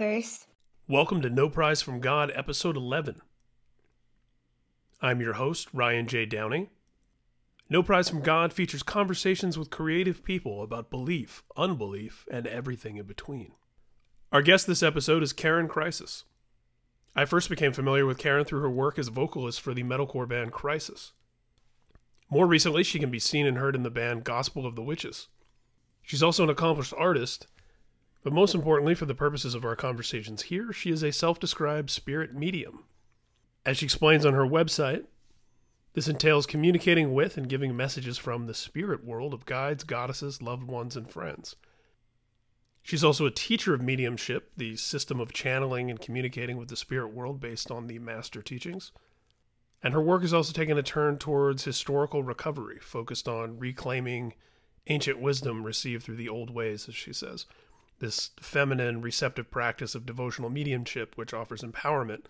Rockers. Welcome to No Prize from God, episode 11. I'm your host, Ryan J. Downey. No Prize from God features conversations with creative people about belief, unbelief, and everything in between. Our guest this episode is Karyn Crisis. I first became familiar with Karyn through her work as vocalist for the metalcore band Crisis. More recently, she can be seen and heard in the band Gospel of the Witches. She's also an accomplished artist, but most importantly, for the purposes of our conversations here, she is a self described spirit medium. As she explains on her website, this entails communicating with and giving messages from the spirit world of guides, goddesses, loved ones, and friends. She's also a teacher of mediumship, the system of channeling and communicating with the spirit world based on the master teachings. And her work has also taken a turn towards historical recovery, focused on reclaiming ancient wisdom received through the old ways, as she says. This feminine, receptive practice of devotional mediumship, which offers empowerment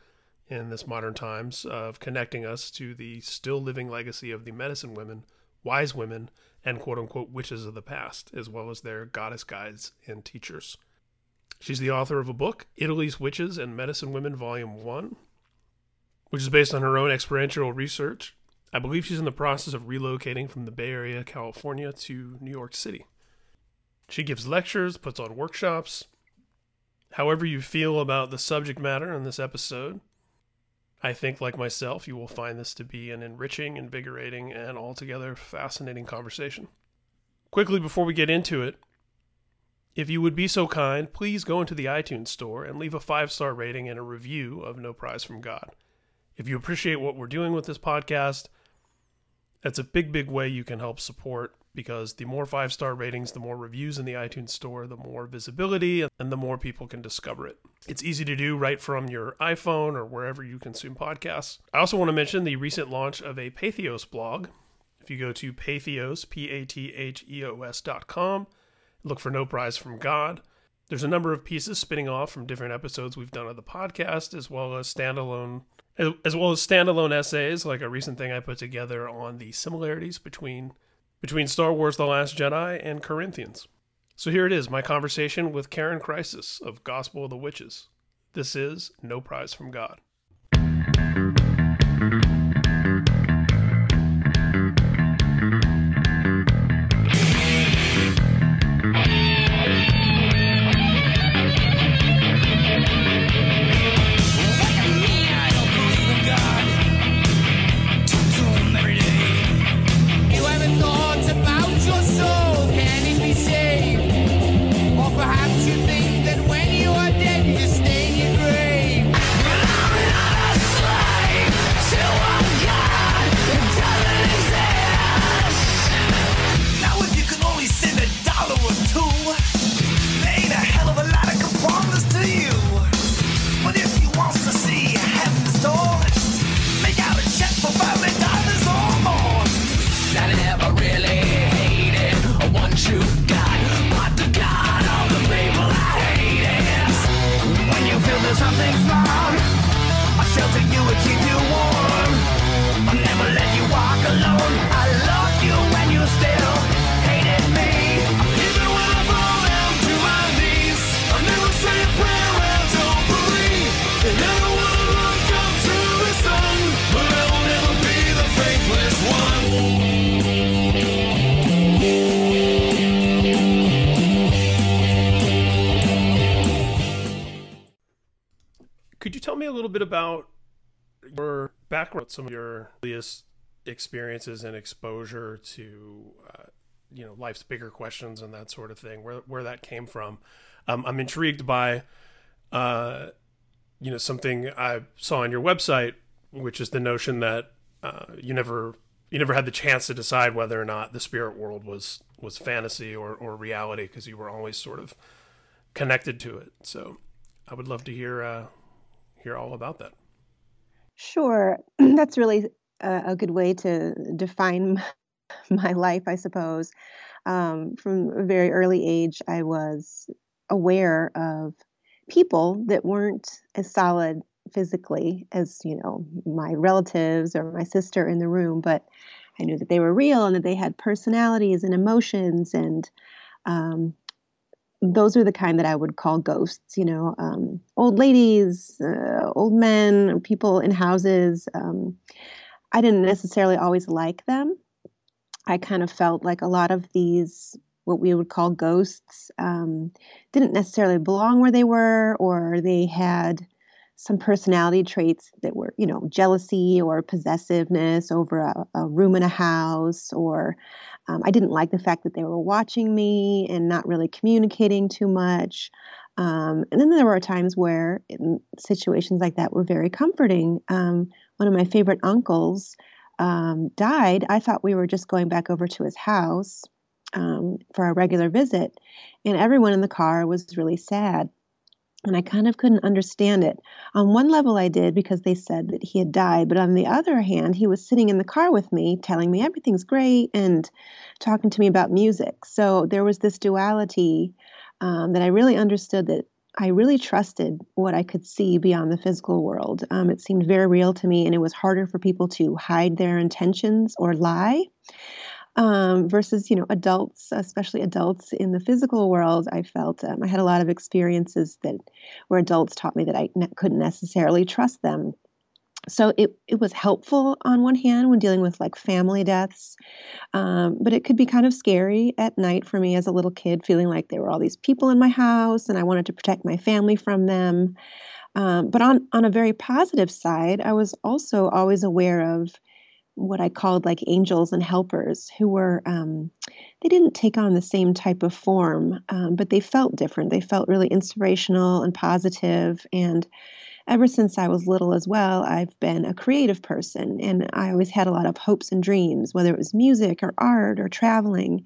in this modern times of connecting us to the still living legacy of the medicine women, wise women, and quote unquote witches of the past, as well as their goddess guides and teachers. She's the author of a book, Italy's Witches and Medicine Women, Volume 1, which is based on her own experiential research. I believe she's in the process of relocating from the Bay Area, California to New York City. She gives lectures, puts on workshops. However, you feel about the subject matter in this episode, I think, like myself, you will find this to be an enriching, invigorating, and altogether fascinating conversation. Quickly, before we get into it, if you would be so kind, please go into the iTunes store and leave a five star rating and a review of No Prize from God. If you appreciate what we're doing with this podcast, that's a big, big way you can help support because the more five star ratings, the more reviews in the iTunes store, the more visibility, and the more people can discover it. It's easy to do right from your iPhone or wherever you consume podcasts. I also want to mention the recent launch of a Patheos blog. If you go to Patheos, P A T H E O S dot com, look for No Prize from God. There's a number of pieces spinning off from different episodes we've done of the podcast, as well as standalone as well as standalone essays, like a recent thing I put together on the similarities between between Star Wars The Last Jedi and Corinthians. So here it is, my conversation with Karyn Crisis of Gospel of the Witches. This is No Prize from God. Little bit about your background, some of your earliest experiences and exposure to, uh, you know, life's bigger questions and that sort of thing, where where that came from? Um, I'm intrigued by, uh, you know, something I saw on your website, which is the notion that uh, you never you never had the chance to decide whether or not the spirit world was was fantasy or, or reality because you were always sort of connected to it. So I would love to hear uh, hear all about that. Sure. That's really a, good way to define my life, I suppose. Um, from a very early age, I was aware of people that weren't as solid physically as, you know, my relatives or my sister in the room, but I knew that they were real and that they had personalities and emotions and um, those are the kind that I would call ghosts, you know, um, old ladies, uh, old men, people in houses. Um, I didn't necessarily always like them. I kind of felt like a lot of these, what we would call ghosts, um, didn't necessarily belong where they were, or they had some personality traits that were, you know, jealousy or possessiveness over a, a room in a house, or um, I didn't like the fact that they were watching me and not really communicating too much. Um, and then there were times where situations like that were very comforting. Um, one of my favorite uncles um, died. I thought we were just going back over to his house um, for a regular visit, and everyone in the car was really sad and I kind of couldn't understand it. On one level, I did because they said that he had died, but on the other hand, he was sitting in the car with me, telling me everything's great and talking to me about music. So there was this duality um, that I really understood that I really trusted what I could see beyond the physical world. Um, it seemed very real to me, and it was harder for people to hide their intentions or lie um, versus you know adults especially adults in the physical world i felt um, i had a lot of experiences that where adults taught me that i ne- couldn't necessarily trust them. So it, it was helpful on one hand when dealing with like family deaths um, but it could be kind of scary at night for me as a little kid feeling like there were all these people in my house and i wanted to protect my family from them. Um, but on, on a very positive side i was also always aware of what I called like angels and helpers who were, um, they didn't take on the same type of form, um, but they felt different. They felt really inspirational and. And ever since I was little as well, I've been a creative person and I always had a lot of hopes and dreams, whether it was music or art or traveling.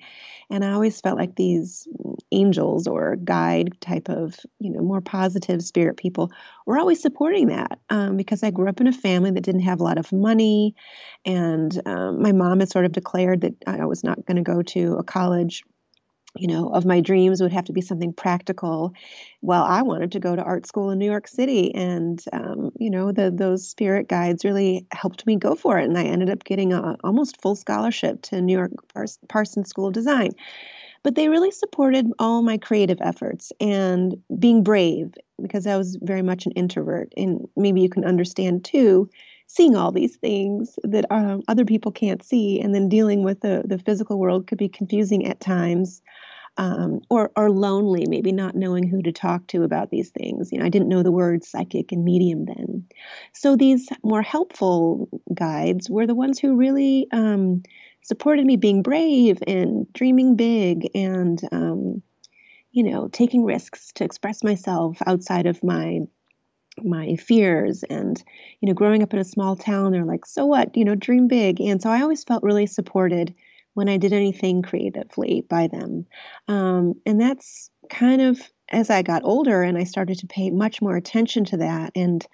And I always felt like these angels or guide type of, you know, more positive spirit people were always supporting that um, because I grew up in a family that didn't have a lot of money. And um, my mom had sort of declared that I was not going to go to a college you know, of my dreams would have to be something practical. Well, I wanted to go to art school in New York City, and um, you know, the those spirit guides really helped me go for it, and I ended up getting a almost full scholarship to New York Parsons School of Design. But they really supported all my creative efforts and being brave because I was very much an introvert, and maybe you can understand too seeing all these things that um, other people can't see, and then dealing with the, the physical world could be confusing at times. Um, or, or lonely, maybe not knowing who to talk to about these things. You know, I didn't know the words psychic and medium then. So these more helpful guides were the ones who really um, supported me being brave and dreaming big and, um, you know, taking risks to express myself outside of my my fears and you know growing up in a small town they're like so what? You know dream big. And so i always felt really supported when i did anything creatively by them. Um, and that's kind of as i got older and i started to pay much more attention to that and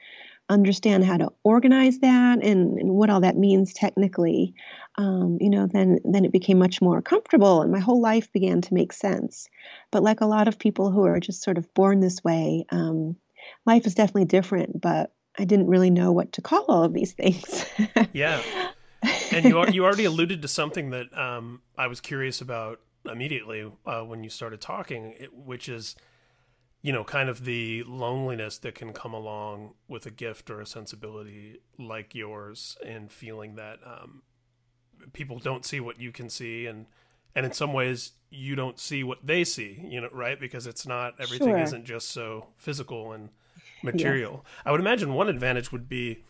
understand how to organize that and, and what all that means technically um, you know then then it became much more comfortable and my whole life began to make sense. But like a lot of people who are just sort of born this way um, life is definitely different, but I didn't really know what to call all of these things. yeah. And you, you already alluded to something that um, I was curious about immediately uh, when you started talking, which is, you know, kind of the loneliness that can come along with a gift or a sensibility like yours, and feeling that um, people don't see what you can see, and and in some ways you don't see what they see, you know, right? Because it's not everything sure. isn't just so physical and material. Yes. I would imagine one advantage would be,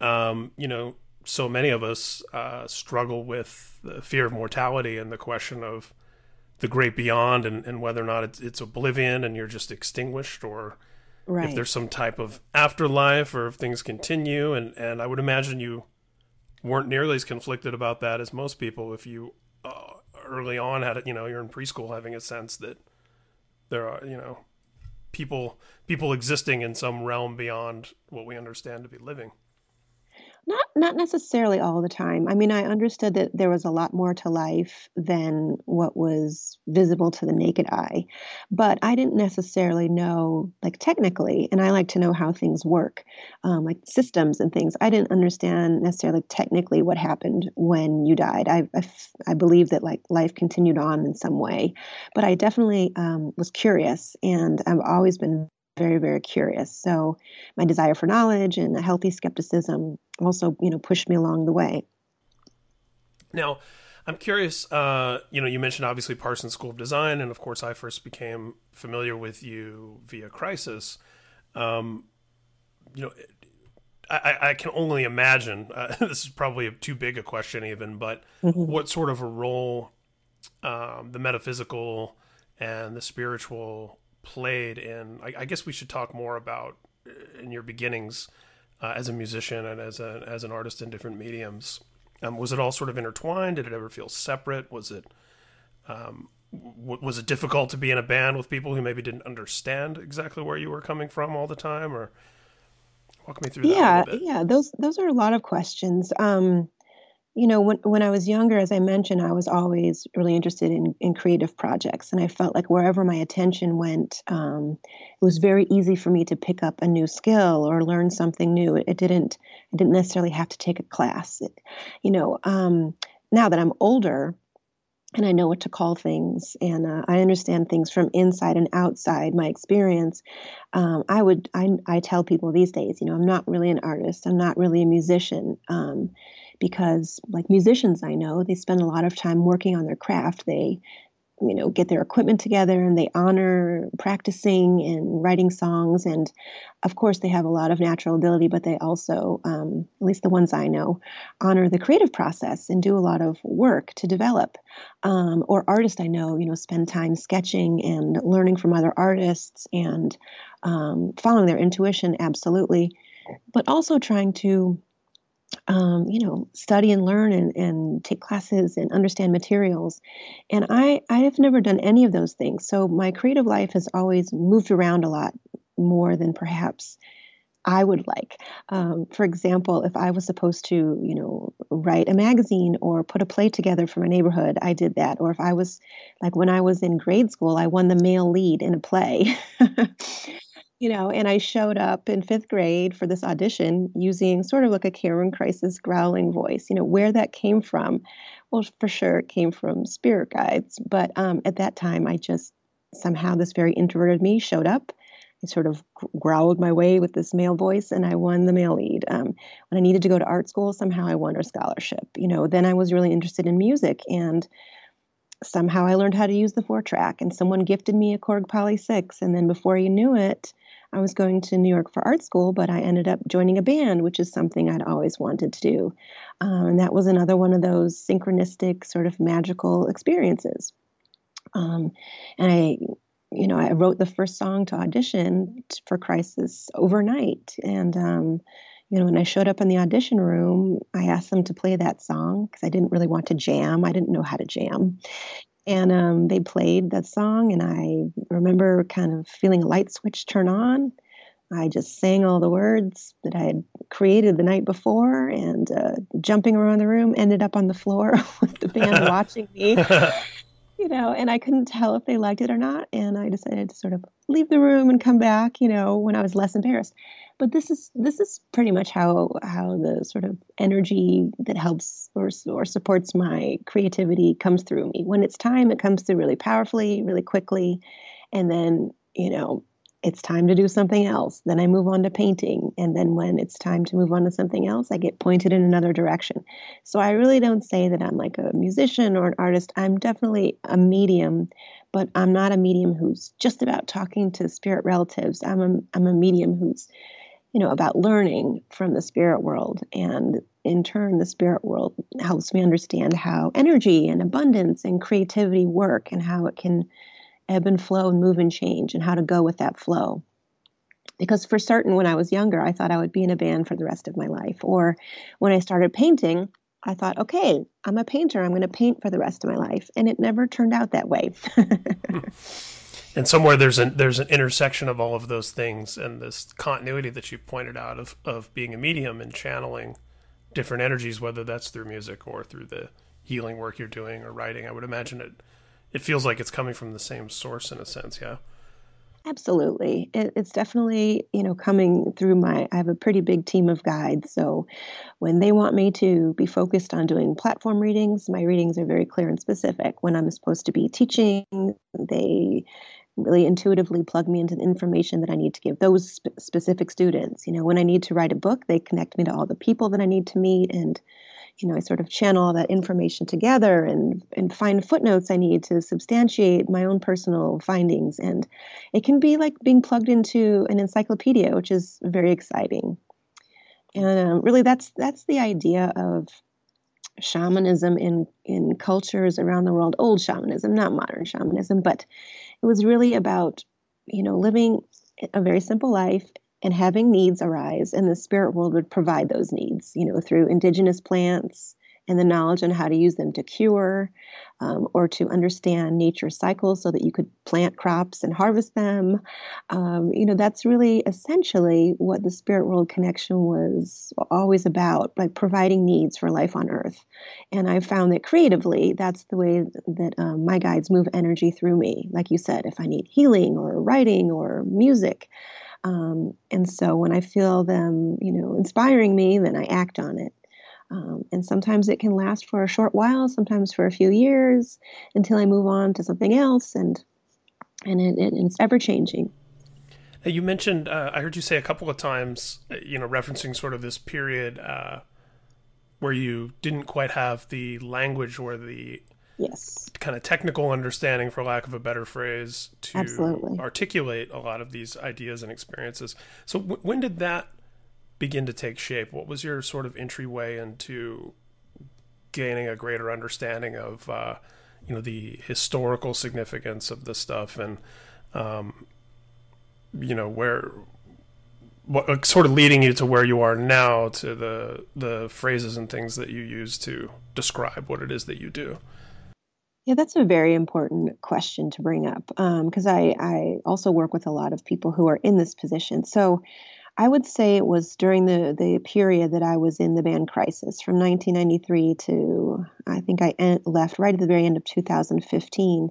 um, you know, so many of us uh, struggle with the fear of mortality and the question of the great beyond and, and whether or not it's, it's oblivion and you're just extinguished or right. if there's some type of afterlife or if things continue. And, and I would imagine you weren't nearly as conflicted about that as most people if you uh, early on had you know, you're in preschool having a sense that there are, you know, people people existing in some realm beyond what we understand to be living. Not necessarily all the time. I mean, I understood that there was a lot more to life than what was visible to the naked eye, but I didn't necessarily know, like technically, and I like to know how things work, um, like systems and things. I didn't understand necessarily technically what happened when you died. I, I, I believe that like life continued on in some way, but I definitely um, was curious, and I've always been very very curious. So my desire for knowledge and a healthy skepticism also you know pushed me along the way. Now i'm curious uh, you know you mentioned obviously parsons school of design and of course i first became familiar with you via crisis. Um, you know I, I, can only imagine uh, this is probably too big a question even but mm-hmm. what sort of a role um, the metaphysical and the spiritual played in. I, I, guess we should talk more about uh, in your beginnings uh, as a musician and as a as an artist in different mediums. Um, was it all sort of intertwined? Did it ever feel separate? Was it um, w- was it difficult to be in a band with people who maybe didn't understand exactly where you were coming from all the time? Or walk me through. Yeah, yeah. Those those are a lot of questions. Um, you know, when, when I was younger, as I mentioned, I was always really interested in, in creative projects. And I felt like wherever my attention went, um, it was very easy for me to pick up a new skill or learn something new. It, it didn't, I didn't necessarily have to take a class. It, you know, um, now that I'm older and I know what to call things and uh, I understand things from inside and outside my experience, um, I would, I, I tell people these days, you know, I'm not really an artist. I'm not really a musician. Because like musicians I know, they spend a lot of time working on their craft. They you know get their equipment together and they honor practicing and writing songs. And of course they have a lot of natural ability but they also um, at least the ones i know honor the creative process and do a lot of work to develop. Um, or artists i know you know spend time sketching and learning from other artists and um, following their intuition absolutely. But also trying to um, you know, study and learn and, and take classes and understand materials. And I, I have never done any of those things. So my creative life has always moved around a lot more than perhaps I would like. Um, for example, if I was supposed to, you know, write a magazine or put a play together for my neighborhood, I did that. Or if I was, like when I was in grade school, I won the male lead in a play. you know, and I showed up in fifth grade for this audition using sort of like a Cameron Crisis growling voice. You know, where that came from, well, for sure it came from spirit guides. But um, at that time, I just somehow this very introverted me showed up. I sort of growled my way with this male voice, and I won the male lead. Um, when I needed to go to art school, somehow I won a scholarship. You know, then I was really interested in music and somehow I learned how to use the four track, and someone gifted me a Korg Poly 6. And then before you knew it, I was going to New York for art school, but I ended up joining a band, which is something I'd always wanted to do. Um, and that was another one of those synchronistic, sort of magical experiences. Um, and I, you know, I wrote the first song to audition for Crisis overnight. And, um, you know, when I showed up in the audition room, I asked them to play that song because I didn't really want to jam. I didn't know how to jam and um, they played that song and i remember kind of feeling a light switch turn on. I just sang all the words that i had created the night before and uh, jumping around the room ended up on the floor with the band watching me. You know and i couldn't tell if they liked it or not and i decided to sort of leave the room and come back you know when i was less embarrassed but this is this is pretty much how how the sort of energy that helps or or supports my creativity comes through me. When it's time, it comes through really powerfully, really quickly, and then you know it's time to do something else. Then I move on to painting, and then when it's time to move on to something else, I get pointed in another direction. So I really don't say that I'm like a musician or an artist. I'm definitely a medium, but I'm not a medium who's just about talking to spirit relatives. I'm a I'm a medium who's you know, about learning from the spirit world. And in turn, the spirit world helps me understand how energy and abundance and creativity work and how it can ebb and flow and move and change and how to go with that flow. Because for certain, when I was younger, I thought I would be in a band for the rest of my life. Or when I started painting, I thought, okay, I'm a painter. I'm going to paint for the rest of my life. And it never turned out that way. Hmm. And somewhere there's an there's an intersection of all of those things and this continuity that you pointed out of of being a medium and channeling different energies, whether that's through music or through the healing work you're doing or writing. I would imagine it it feels like it's coming from the same source in a sense, yeah. Absolutely. It, it's definitely, you know, coming through my, I have a pretty big team of guides. So when they want me to be focused on doing platform readings, my readings are very clear and specific. When I'm supposed to be teaching, they really intuitively plug me into the information that I need to give those sp- specific students. You know, when I need to write a book, they connect me to all the people that I need to meet and you know, I sort of channel all that information together and and find footnotes I need to substantiate my own personal findings. And it can be like being plugged into an encyclopedia, which is very exciting. And um, really, that's that's the idea of shamanism in in cultures around the world. Old shamanism, not modern shamanism, but it was really about you know living a very simple life and having needs arise and the spirit world would provide those needs you know through indigenous plants and the knowledge on how to use them to cure um, or to understand nature's cycles so that you could plant crops and harvest them. Um, you know that's really essentially what the spirit world connection was always about like providing needs for life on earth. And i found that creatively that's the way that um, my guides move energy through me. Like you said if i need healing or writing or music. Um, and so when I feel them, you know, inspiring me, then I act on it. Um, and sometimes it can last for a short while, sometimes for a few years, until I move on to something else, and and it, it, it's ever changing. You mentioned, uh, I heard you say a couple of times, uh, you know, referencing sort of this period uh, where you didn't quite have the language or the yes kind of technical understanding for lack of a better phrase to Absolutely. articulate a lot of these ideas and experiences so w- when did that begin to take shape what was your sort of entryway into gaining a greater understanding of uh, you know the historical significance of this stuff and um, you know where what uh, sort of leading you to where you are now to the the phrases and things that you use to describe what it is that you do yeah, that's a very important question to bring up because um, I, I also work with a lot of people who are in this position. So I would say it was during the, the period that I was in the band Crisis from 1993 to I think I en- left right at the very end of 2015.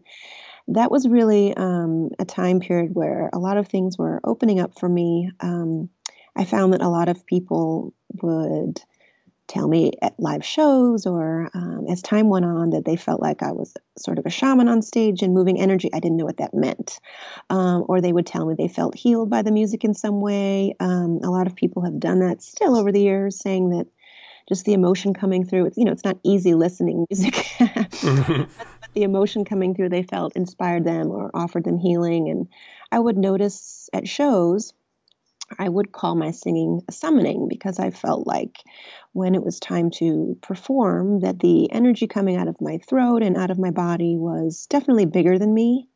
That was really um, a time period where a lot of things were opening up for me. Um, I found that a lot of people would tell me at live shows or um, as time went on that they felt like I was sort of a shaman on stage and moving energy. I didn't know what that meant. Um, or they would tell me they felt healed by the music in some way. Um, a lot of people have done that still over the years, saying that just the emotion coming through, it's, you know, it's not easy listening music. mm-hmm. the emotion coming through, they felt inspired them or offered them healing. And I would notice at shows I would call my singing a summoning because I felt like when it was time to perform that the energy coming out of my throat and out of my body was definitely bigger than me.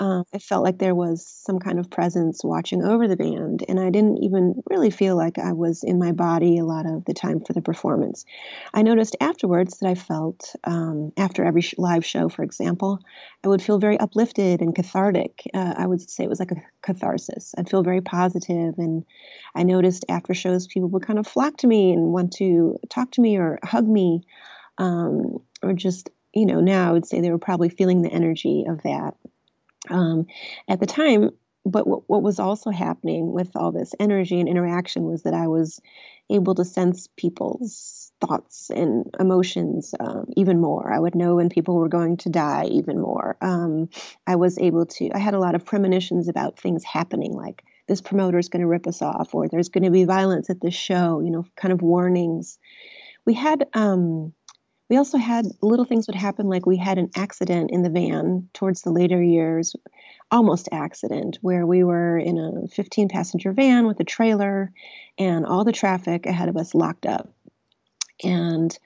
Um, I felt like there was some kind of presence watching over the band, and I didn't even really feel like I was in my body a lot of the time for the performance. I noticed afterwards that I felt, um, after every sh- live show, for example, I would feel very uplifted and cathartic. Uh, I would say it was like a catharsis. I'd feel very positive, and I noticed after shows, people would kind of flock to me and want to talk to me or hug me, um, or just, you know, now I would say they were probably feeling the energy of that um, at the time. But what, what was also happening with all this energy and interaction was that I was able to sense people's thoughts and emotions um, even more. I would know when people were going to die even more. Um, I was able to, I had a lot of premonitions about things happening, like this promoter is going to rip us off, or there's going to be violence at this show, you know, kind of warnings. We had, um, we also had little things would happen, like we had an accident in the van towards the later years, almost accident, where we were in a 15 passenger van with a trailer and all the traffic ahead of us locked up. And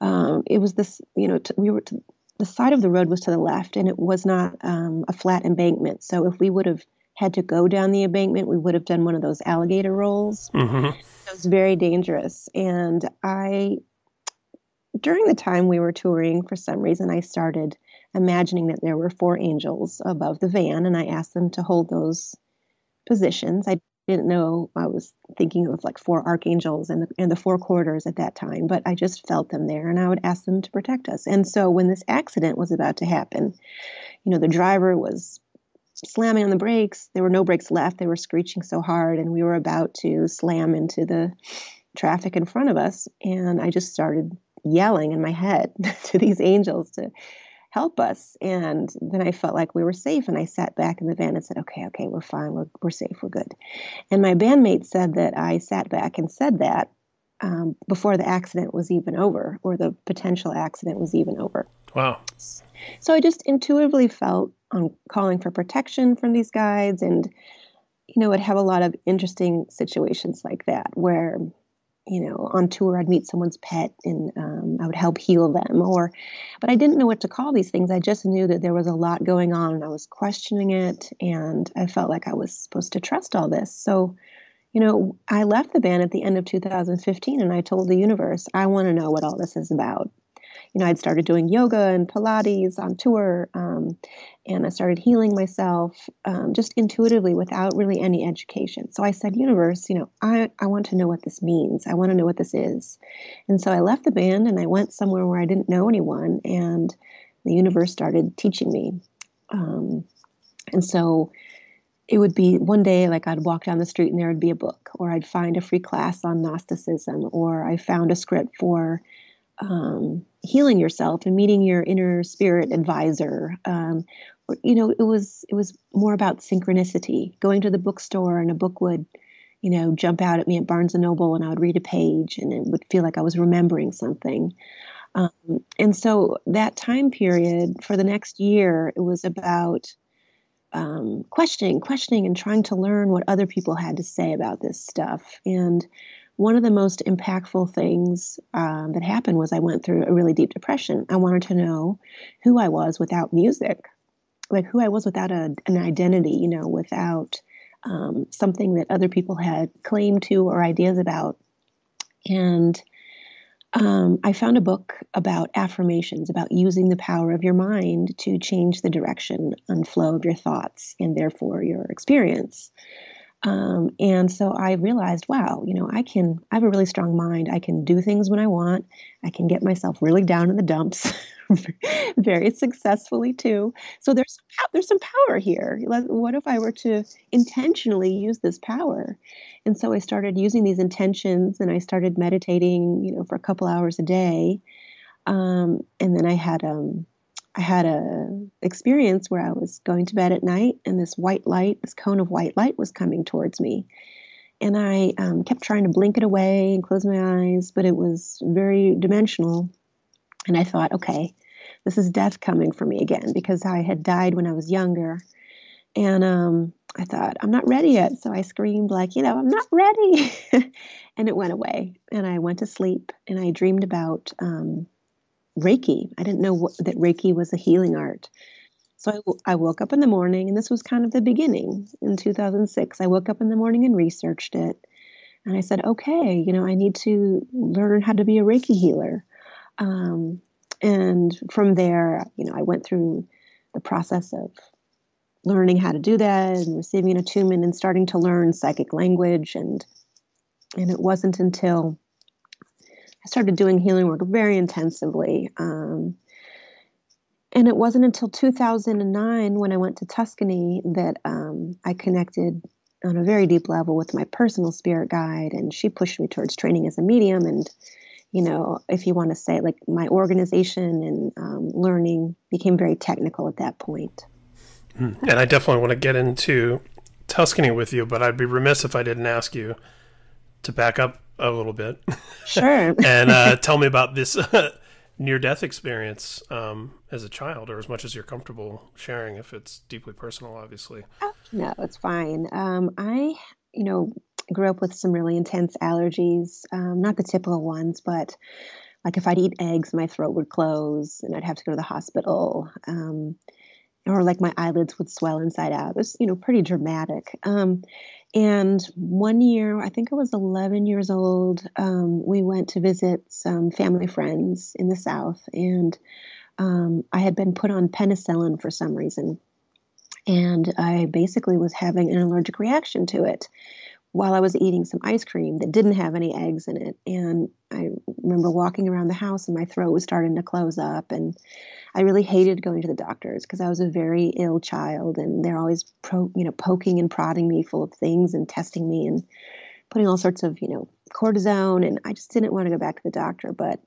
um, it was this, you know, t- we were, to, the side of the road was to the left and it was not um, a flat embankment. So if we would have had to go down the embankment, we would have done one of those alligator rolls. Mm-hmm. It was very dangerous. And I during the time we were touring, for some reason, I started imagining that there were four angels above the van, and I asked them to hold those positions. I didn't know I was thinking of like four archangels and the, and the four quarters at that time, but I just felt them there and I would ask them to protect us. And so when this accident was about to happen, you know, the driver was slamming on the brakes. There were no brakes left. They were screeching so hard and we were about to slam into the traffic in front of us. And I just started yelling in my head to these angels to help us. And then I felt like we were safe. And I sat back in the van and said, okay, okay, we're fine. We're, we're safe. We're good. And my bandmate said that I sat back and said that um, before the accident was even over or the potential accident was even over. Wow. So I just intuitively felt on calling for protection from these guides and you know, would have a lot of interesting situations like that where you know, on tour, I'd meet someone's pet and um, I would help heal them. Or, but I didn't know what to call these things. I just knew that there was a lot going on, and I was questioning it, and I felt like I was supposed to trust all this. So, you know, I left the band at the end of 2015, and I told the universe, I want to know what all this is about you know, I'd started doing yoga and Pilates on tour, um, and I started healing myself um, just intuitively without really any education. So I said, Universe, you know, I, I want to know what this means. I want to know what this is. And so I left the band and I went somewhere where I didn't know anyone, and the universe started teaching me. Um, and so it would be one day like I'd walk down the street and there would be a book, or I'd find a free class on Gnosticism, or I found a script for um, healing yourself and meeting your inner spirit advisor. Um, you know, it was it was more about synchronicity. Going to the bookstore and a book would, you know, jump out at me at Barnes and Noble, and I would read a page, and it would feel like I was remembering something. Um, and so that time period for the next year, it was about um, questioning, questioning, and trying to learn what other people had to say about this stuff. And one of the most impactful things um, that happened was I went through a really deep depression. I wanted to know who I was without music, like who I was without a, an identity, you know, without um, something that other people had claimed to or ideas about. And um, I found a book about affirmations, about using the power of your mind to change the direction and flow of your thoughts and therefore your experience. Um, and so I realized, wow, you know, I can, I have a really strong mind. I can do things when I want. I can get myself really down in the dumps very successfully too. So there's, there's some power here. What if I were to intentionally use this power? And so I started using these intentions and I started meditating, you know, for a couple hours a day. Um, and then I had, um, I had a experience where I was going to bed at night, and this white light, this cone of white light, was coming towards me, and I um, kept trying to blink it away and close my eyes, but it was very dimensional, and I thought, okay, this is death coming for me again because I had died when I was younger, and um, I thought I'm not ready yet, so I screamed like, you know, I'm not ready, and it went away, and I went to sleep, and I dreamed about. Um, Reiki. I didn't know what, that Reiki was a healing art. So I, I woke up in the morning, and this was kind of the beginning in 2006. I woke up in the morning and researched it. And I said, okay, you know, I need to learn how to be a Reiki healer. Um, and from there, you know, I went through the process of learning how to do that and receiving an attunement and starting to learn psychic language. And and it wasn't until I started doing healing work very intensively. Um, and it wasn't until 2009 when I went to Tuscany that um, I connected on a very deep level with my personal spirit guide, and she pushed me towards training as a medium. And, you know, if you want to say, like, my organization and um, learning became very technical at that point. Hmm. And I definitely want to get into Tuscany with you, but I'd be remiss if I didn't ask you to back up a little bit. Sure. and uh, tell me about this near death experience um, as a child, or as much as you're comfortable sharing, if it's deeply personal, obviously. Oh, no, it's fine. Um, I, you know, grew up with some really intense allergies, um, not the typical ones, but like if I'd eat eggs, my throat would close and I'd have to go to the hospital. Um, or like my eyelids would swell inside out. It was, you know, pretty dramatic. And one year, I think I was 11 years old, um, we went to visit some family friends in the South, and um, I had been put on penicillin for some reason. And I basically was having an allergic reaction to it, while I was eating some ice cream that didn't have any eggs in it. And I remember walking around the house and my throat was starting to close up. And I really hated going to the doctors because I was a very ill child and they're always pro, you know, poking and prodding me full of things and testing me and putting all sorts of, you know, cortisone. And I just didn't want to go back to the doctor. But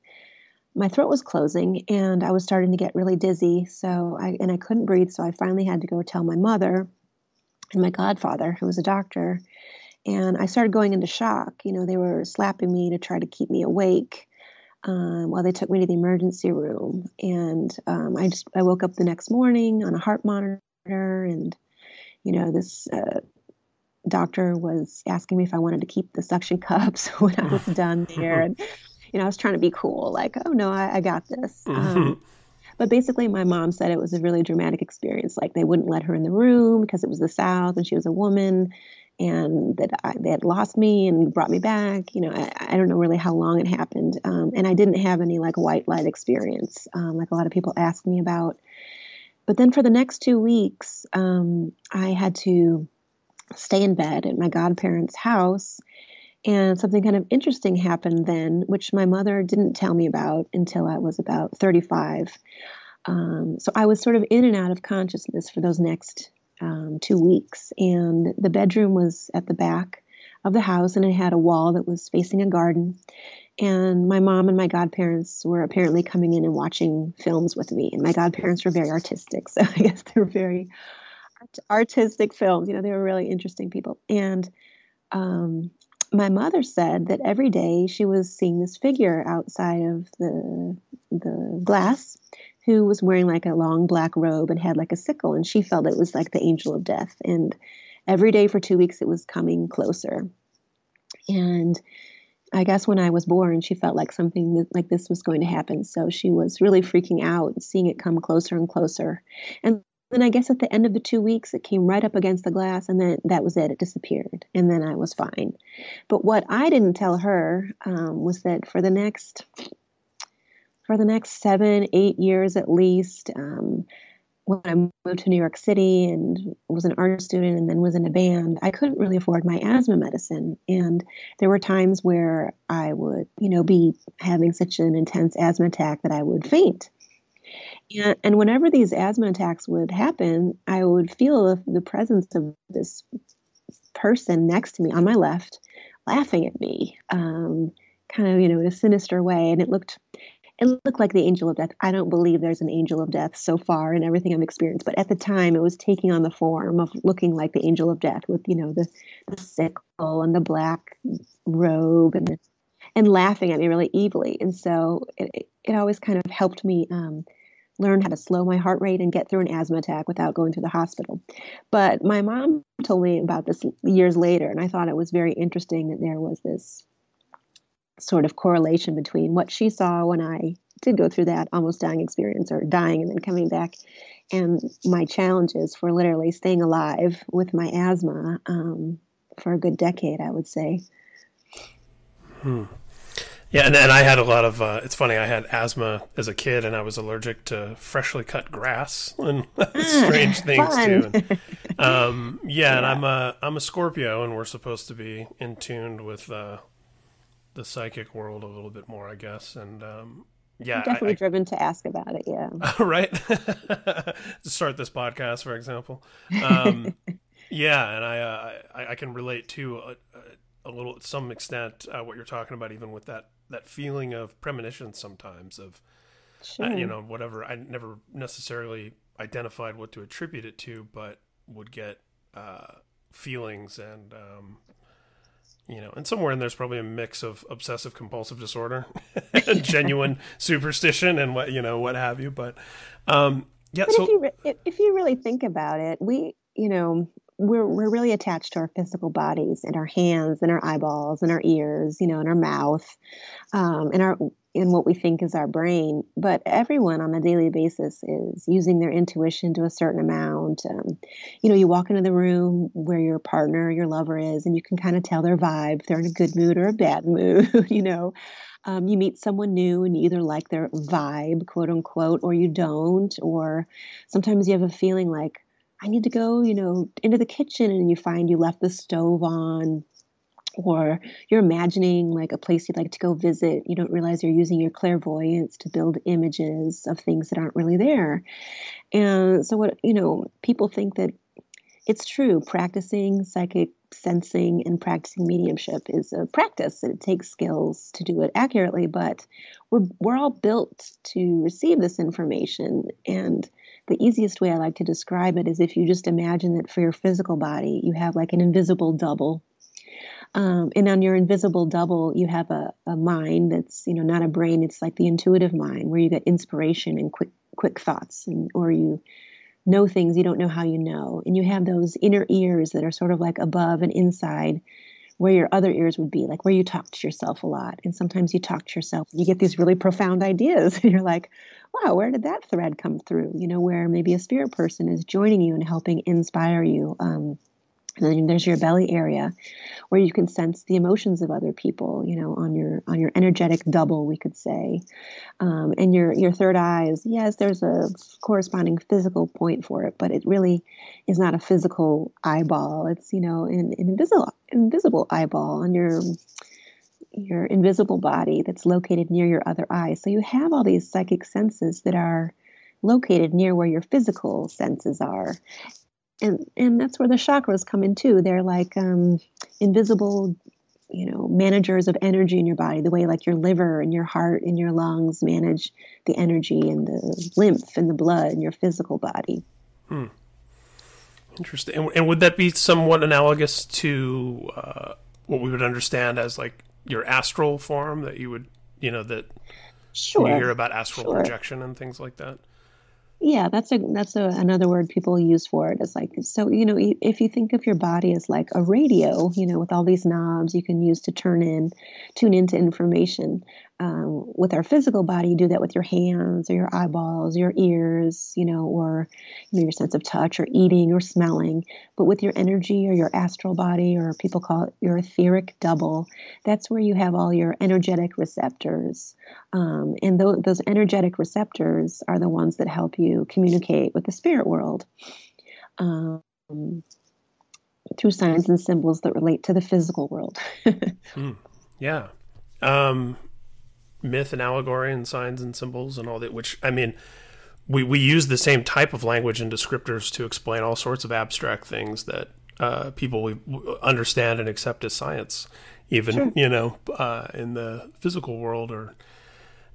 my throat was closing and I was starting to get really dizzy. So I, and I couldn't breathe. So I finally had to go tell my mother and my godfather, who was a doctor and I started going into shock. You know, they were slapping me to try to keep me awake um, while they took me to the emergency room. And um, I just I woke up the next morning on a heart monitor, and you know this. Uh, doctor was asking me if I wanted to keep the suction cups when I was done there, and you know I was trying to be cool, like, oh no, I, I got this. Um, but basically, my mom said it was a really dramatic experience. Like they wouldn't let her in the room because it was the South and she was a woman, and that I, they had lost me and brought me back. You know, I, I don't know really how long it happened. Um, and I didn't have any like white light experience, um, like a lot of people ask me about. But then for the next two weeks, um, I had to stay in bed at my godparents' house. And something kind of interesting happened then, which my mother didn't tell me about until I was about 35. Um, so I was sort of in and out of consciousness for those next um, two weeks. And the bedroom was at the back of the house, and it had a wall that was facing a garden. And my mom and my godparents were apparently coming in and watching films with me. And my godparents were very artistic, so I guess they were very art- artistic films. You know, they were really interesting people. And um, my mother said that every day she was seeing this figure outside of the the glass who was wearing like a long black robe and had like a sickle, and she felt it was like the angel of death. And every day for two weeks, it was coming closer. And I guess when I was born, she felt like something like this was going to happen. So she was really freaking out, seeing it come closer and closer. And then I guess at the end of the two weeks, it came right up against the glass, and then that was it. It disappeared, and then I was fine. But what I didn't tell her um, was that for the next for the next seven, eight years at least. Um, when I moved to New York City and was an art student and then was in a band, I couldn't really afford my asthma medicine. And there were times where I would, you know, be having such an intense asthma attack that I would faint. And, and whenever these asthma attacks would happen, I would feel the presence of this person next to me on my left laughing at me, um, kind of, you know, in a sinister way. And it looked it looked like the angel of death. I don't believe there's an angel of death so far in everything I've experienced, but at the time it was taking on the form of looking like the angel of death with, you know, the, the sickle and the black robe and and laughing at me really evilly. And so it, it always kind of helped me um, learn how to slow my heart rate and get through an asthma attack without going to the hospital. But my mom told me about this years later, and I thought it was very interesting that there was this sort of correlation between what she saw when I did go through that almost dying experience or dying and then coming back and my challenges for literally staying alive with my asthma um, for a good decade, I would say. Hmm. Yeah, and, and I had a lot of. Uh, it's funny. I had asthma as a kid, and I was allergic to freshly cut grass and strange things too. And, um, yeah, yeah, and I'm a I'm a Scorpio, and we're supposed to be in tuned with uh, the psychic world a little bit more, I guess. And um, yeah, I'm definitely I, I, driven to ask about it. Yeah, right. to start this podcast, for example. Um, yeah, and I, uh, I, I can relate to a, a, little, to some extent, uh, what you're talking about, even with that that feeling of premonition sometimes of, sure. uh, you know, whatever. I never necessarily identified what to attribute it to, but would get uh, feelings and um, you know, and somewhere in there's probably a mix of obsessive compulsive disorder, and genuine superstition, and what you know, what have you. But um, yeah, but so if you, re- if you really think about it, we, you know, we're we're really attached to our physical bodies and our hands and our eyeballs and our ears, you know, and our mouth, um, and our in what we think is our brain. But everyone on a daily basis is using their intuition to a certain amount. Um, you know, you walk into the room where your partner, your lover is, and you can kind of tell their vibe. If they're in a good mood or a bad mood, you know. Um, you meet someone new and you either like their vibe, quote unquote, or you don't. Or sometimes you have a feeling like, I need to go, you know, into the kitchen and you find you left the stove on or you're imagining like a place you'd like to go visit you don't realize you're using your clairvoyance to build images of things that aren't really there. And so what you know people think that it's true practicing psychic sensing and practicing mediumship is a practice and it takes skills to do it accurately but we're we're all built to receive this information. And the easiest way I like to describe it is if you just imagine that for your physical body you have like an invisible double um, and on your invisible double, you have a, a mind that's, you know, not a brain. It's like the intuitive mind where you get inspiration and quick, quick thoughts, and or you know things you don't know how you know. And you have those inner ears that are sort of like above and inside where your other ears would be, like where you talk to yourself a lot. And sometimes you talk to yourself, you get these really profound ideas, and you're like, wow, where did that thread come through? You know, where maybe a spirit person is joining you and helping inspire you. Um, and then there's your belly area where you can sense the emotions of other people you know on your on your energetic double we could say. Um, and your your third eye is yes there's a corresponding physical point for it but it really is not a physical eyeball. It's you know an, an invisible invisible eyeball on your your invisible body that's located near your other eye. So you have all these psychic senses that are located near where your physical senses are and and that's where the chakras come in too. They're like um, invisible, you know, managers of energy in your body. The way like your liver and your heart and your lungs manage the energy and the lymph and the blood in your physical body. Hmm. Interesting. And, and would that be somewhat analogous to uh, what we would understand as like your astral form that you would, you know, that sure. you hear about astral sure. projection and things like that? Yeah, that's a that's a, another word people use for it. It's like so you know if you think of your body as like a radio, you know, with all these knobs you can use to turn in, tune into information um, with our physical body, you do that with your hands or your eyeballs, your ears, you know, or you know, your sense of touch or eating or smelling. But with your energy or your astral body, or people call it your etheric double, that's where you have all your energetic receptors. Um, and th- those energetic receptors are the ones that help you communicate with the spirit world. Um, through signs and symbols that relate to the physical world. hmm. Yeah. Um, myth and allegory and signs and symbols and all that, which, I mean, we, we use the same type of language and descriptors to explain all sorts of abstract things that uh, people understand and accept as science, even, sure. you know, uh, in the physical world or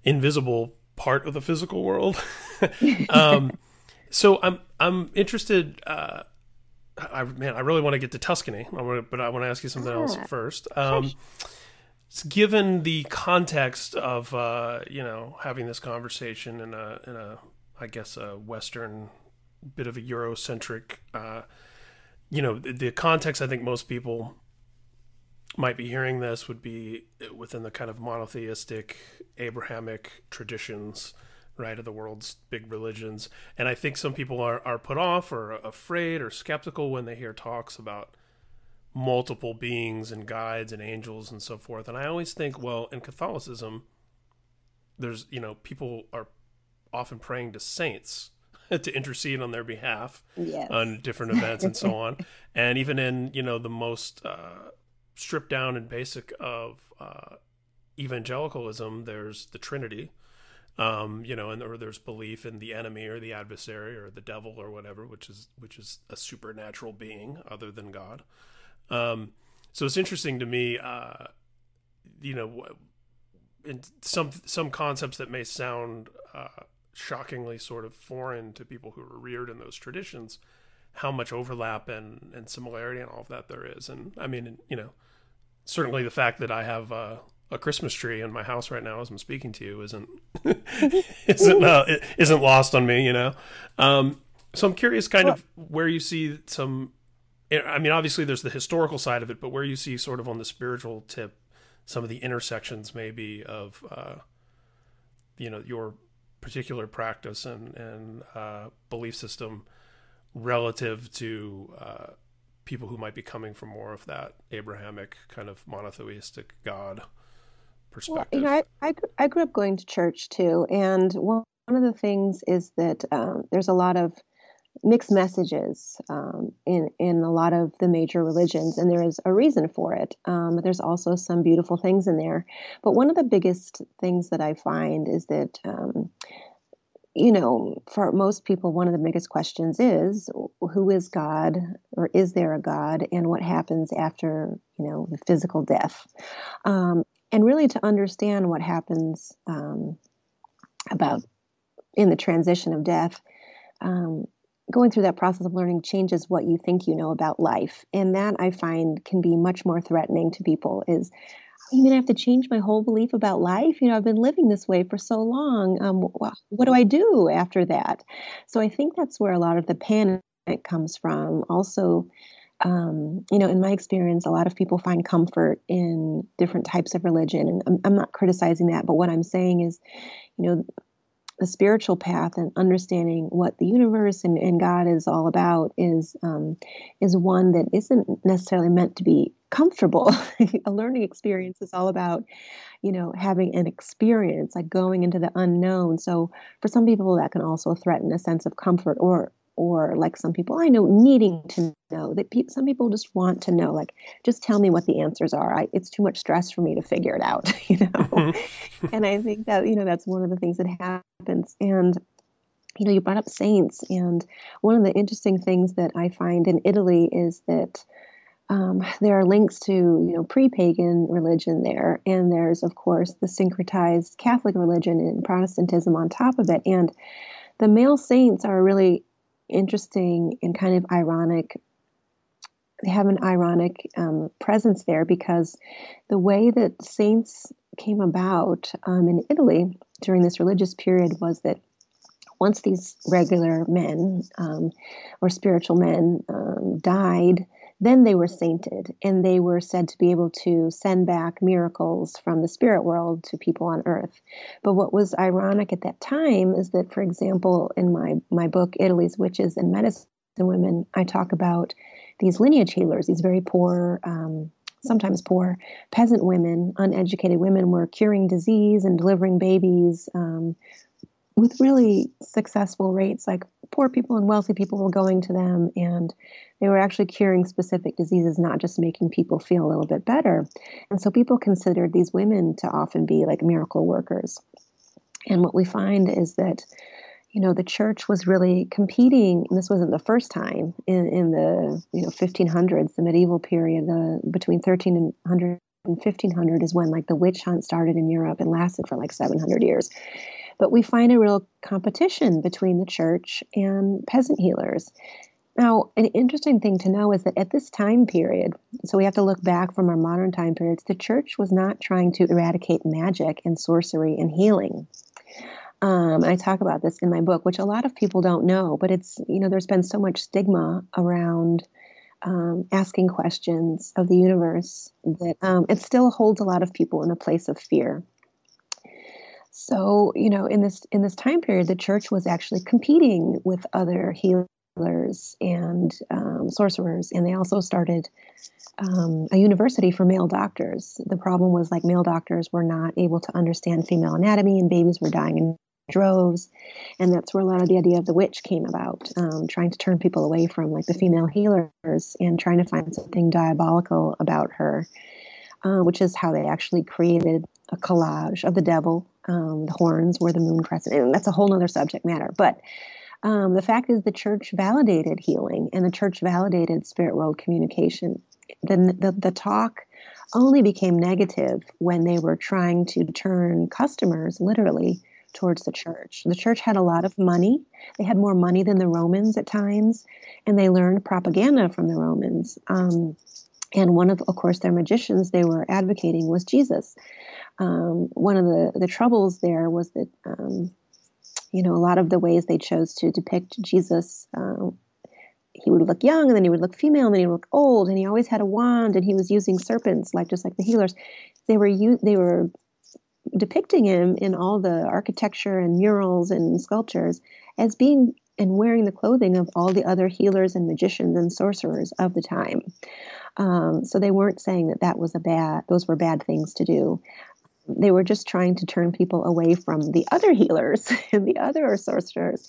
invisible part of the physical world. um, so I'm, I'm interested, uh, I, man, I really want to get to Tuscany, but I want to ask you something else first. Um, sure given the context of uh, you know having this conversation in a in a I guess a Western bit of a Eurocentric, uh, you know, the, the, context I think most people might be hearing this would be within the kind of monotheistic Abrahamic traditions, right, of the world's big religions. And I think some people are, are put off or afraid or skeptical when they hear talks about multiple beings and guides and angels and so forth. And I always think, well, in Catholicism, there's, you know, people are often praying to saints to intercede on their behalf yes. on different events and so on. And even in, you know, the most uh, stripped down and basic of uh, evangelicalism, there's the Trinity. Um, you know, and or there's belief in the enemy or the adversary or the devil or whatever, which is which is a supernatural being other than God. Um, so it's interesting to me, uh, you know, in some some concepts that may sound uh, shockingly sort of foreign to people who are reared in those traditions, how much overlap and, and similarity and all of that there is. And I mean, you know, certainly the fact that I have uh, a Christmas tree in my house right now as I'm speaking to you isn't isn't uh, isn't lost on me, you know. Um, so I'm curious, kind of where you see some I mean, obviously there's the historical side of it, but where you see sort of on the spiritual tip, some of the intersections maybe of, uh, you know, your particular practice and and uh, belief system relative to uh, people who might be coming from more of that Abrahamic kind of monotheistic God perspective. Well, you know, I, I, I grew up going to church too, and one of the things is that um, there's a lot of mixed messages um, in in a lot of the major religions, and there is a reason for it. Um, there's also some beautiful things in there, but one of the biggest things that I find is that. Um, you know, for most people, one of the biggest questions is who is God, or is there a God, and what happens after, you know, the physical death, um, and really to understand what happens um, about in the transition of death um, going through that process of learning changes what you think you know about life and that i find can be much more threatening to people is you mean i have to change my whole belief about life. You know i've been living this way for so long. Um, what do i do after that? So i think that's where a lot of the panic comes from. Also um, you know, in my experience, a lot of people find comfort in different types of religion. And I'm, I'm, not criticizing that, but what I'm saying is, you know, the spiritual path and understanding what the universe and, and God is all about is um, is one that isn't necessarily meant to be comfortable. a learning experience is all about, you know, having an experience, like going into the unknown. So for some people, that can also threaten a sense of comfort or or like some people I know needing to know that pe- some people just want to know like just tell me what the answers are. I, it's too much stress for me to figure it out you know? Mm-hmm. and I think that you know that's one of the things that happens. And you know you brought up saints and one of the interesting things that I find in Italy is that um, there are links to you know pre-pagan religion there and there's of course the syncretized Catholic religion and Protestantism on top of it. And the male saints are really interesting and kind of ironic. They have an ironic um, presence there because the way that saints came about um, in Italy during this religious period was that once these regular men um, or spiritual men um, died, then they were sainted and they were said to be able to send back miracles from the spirit world to people on earth. But what was ironic at that time is that, for example, in my, my book, Italy's Witches and Medicine Women, I talk about these lineage healers, these very poor, um, sometimes poor peasant women, uneducated women were curing disease and delivering babies um, with really successful rates. Like poor people and wealthy people were going to them and they were actually curing specific diseases, not just making people feel a little bit better. And so people considered these women to often be like miracle workers. And what we find is that, you know, the church was really competing, and this wasn't the first time in, in the, you know, 1500s, the medieval period, the, between 1300 and 1500 is when like the witch hunt started in Europe and lasted for like 700 years. But we find a real competition between the church and peasant healers. Now, an interesting thing to know is that at this time period, so we have to look back from our modern time periods, the church was not trying to eradicate magic and sorcery and healing. Um, I talk about this in my book, which a lot of people don't know, but it's, you know, there's been so much stigma around um, asking questions of the universe that um, it still holds a lot of people in a place of fear. So, you know, in this in this time period, the church was actually competing with other healers and um, sorcerers, and they also started um, a university for male doctors. The problem was like male doctors were not able to understand female anatomy, and babies were dying in droves, and that's where a lot of the idea of the witch came about, um, trying to turn people away from like the female healers and trying to find something diabolical about her, uh, which is how they actually created a collage of the devil. Um, the horns were the moon crescent, and that's a whole other subject matter, but um, the fact is, the church validated healing and the church validated spirit world communication. The, the, the talk only became negative when they were trying to turn customers literally towards the church. The church had a lot of money. They had more money than the Romans at times, and they learned propaganda from the Romans. Um, and one of, of course, their magicians they were advocating was Jesus. Um, one of the, the troubles there was that um, you know, a lot of the ways they chose to depict Jesus, um, he would look young and then he would look female and then he would look old and he always had a wand and he was using serpents like just like the healers. They were they were depicting him in all the architecture and murals and sculptures as being and wearing the clothing of all the other healers and magicians and sorcerers of the time. Um, so they weren't saying that that was a bad; those were bad things to do they were just trying to turn people away from the other healers and the other sorcerers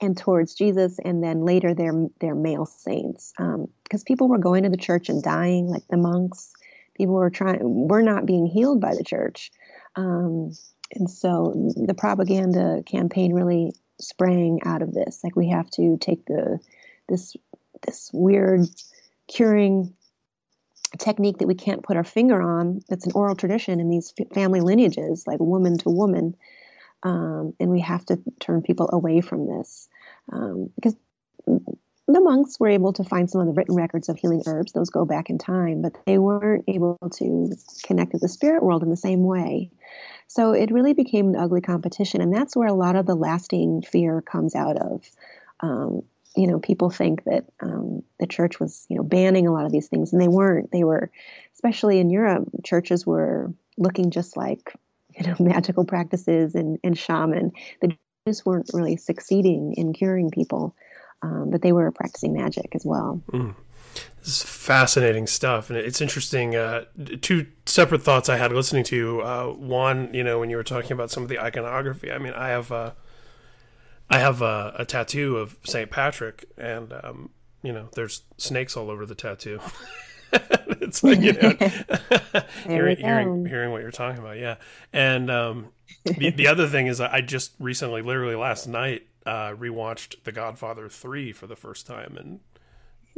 and towards Jesus, and then later their their male saints, because um, people were going to the church and dying, like the monks. People were trying, were not being healed by the church, um, and so the propaganda campaign really sprang out of this. Like we have to take the this this weird curing technique that we can't put our finger on. That's an oral tradition in these family lineages, like woman to woman um, and we have to turn people away from this um, because the monks were able to find some of the written records of healing herbs those go back in time but they weren't able to connect with the spirit world in the same way so it really became an ugly competition and that's where a lot of the lasting fear comes out of um, you know people think that um, the church was you know banning a lot of these things and they weren't they were especially in europe churches were looking just like you know magical practices and, and shaman. The Jews weren't really succeeding in curing people, um, but they were practicing magic as well. Mm. This is fascinating stuff, and it's interesting. Uh, two separate thoughts I had listening to you. Uh, one, you know, when you were talking about some of the iconography. I mean, I have uh, I have a, a tattoo of Saint Patrick, and um, you know, there's snakes all over the tattoo. it's like you know, hearing, hearing, hearing what you're talking about, yeah. And um, the the other thing is, I just recently, literally last night, uh, rewatched The Godfather three for the first time in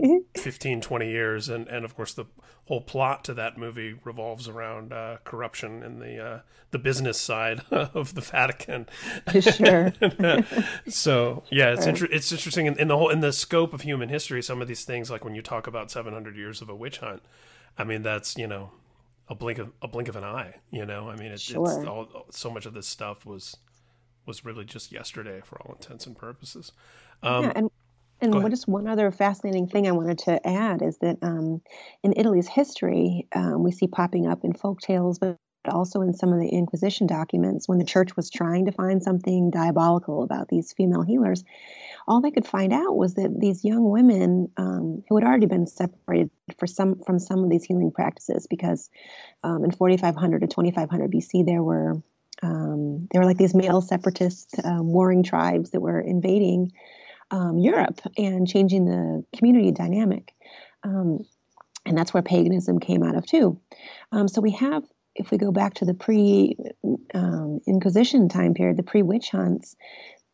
15, 20 years, and and of course the whole plot to that movie revolves around uh, corruption in the uh, the business side of the Vatican. Sure. so yeah, it's inter- it's interesting in, in, the whole in the scope of human history. Some of these things, like when you talk about seven hundred years of a witch hunt, I mean that's you know a blink of a blink of an eye. You know, I mean it, sure. it's all, so much of this stuff was was really just yesterday for all intents and purposes. Um, yeah, and and just one other fascinating thing I wanted to add is that um, in Italy's history, um, we see popping up in folk tales, but also in some of the Inquisition documents, when the church was trying to find something diabolical about these female healers, all they could find out was that these young women um, who had already been separated for some from some of these healing practices, because um, in 4500 to 2500 BC there were um, there were like these male separatist um, warring tribes that were invading um, Europe and changing the community dynamic. Um, and that's where paganism came out of too. Um, so we have, if we go back to the pre um, Inquisition time period, the pre witch hunts,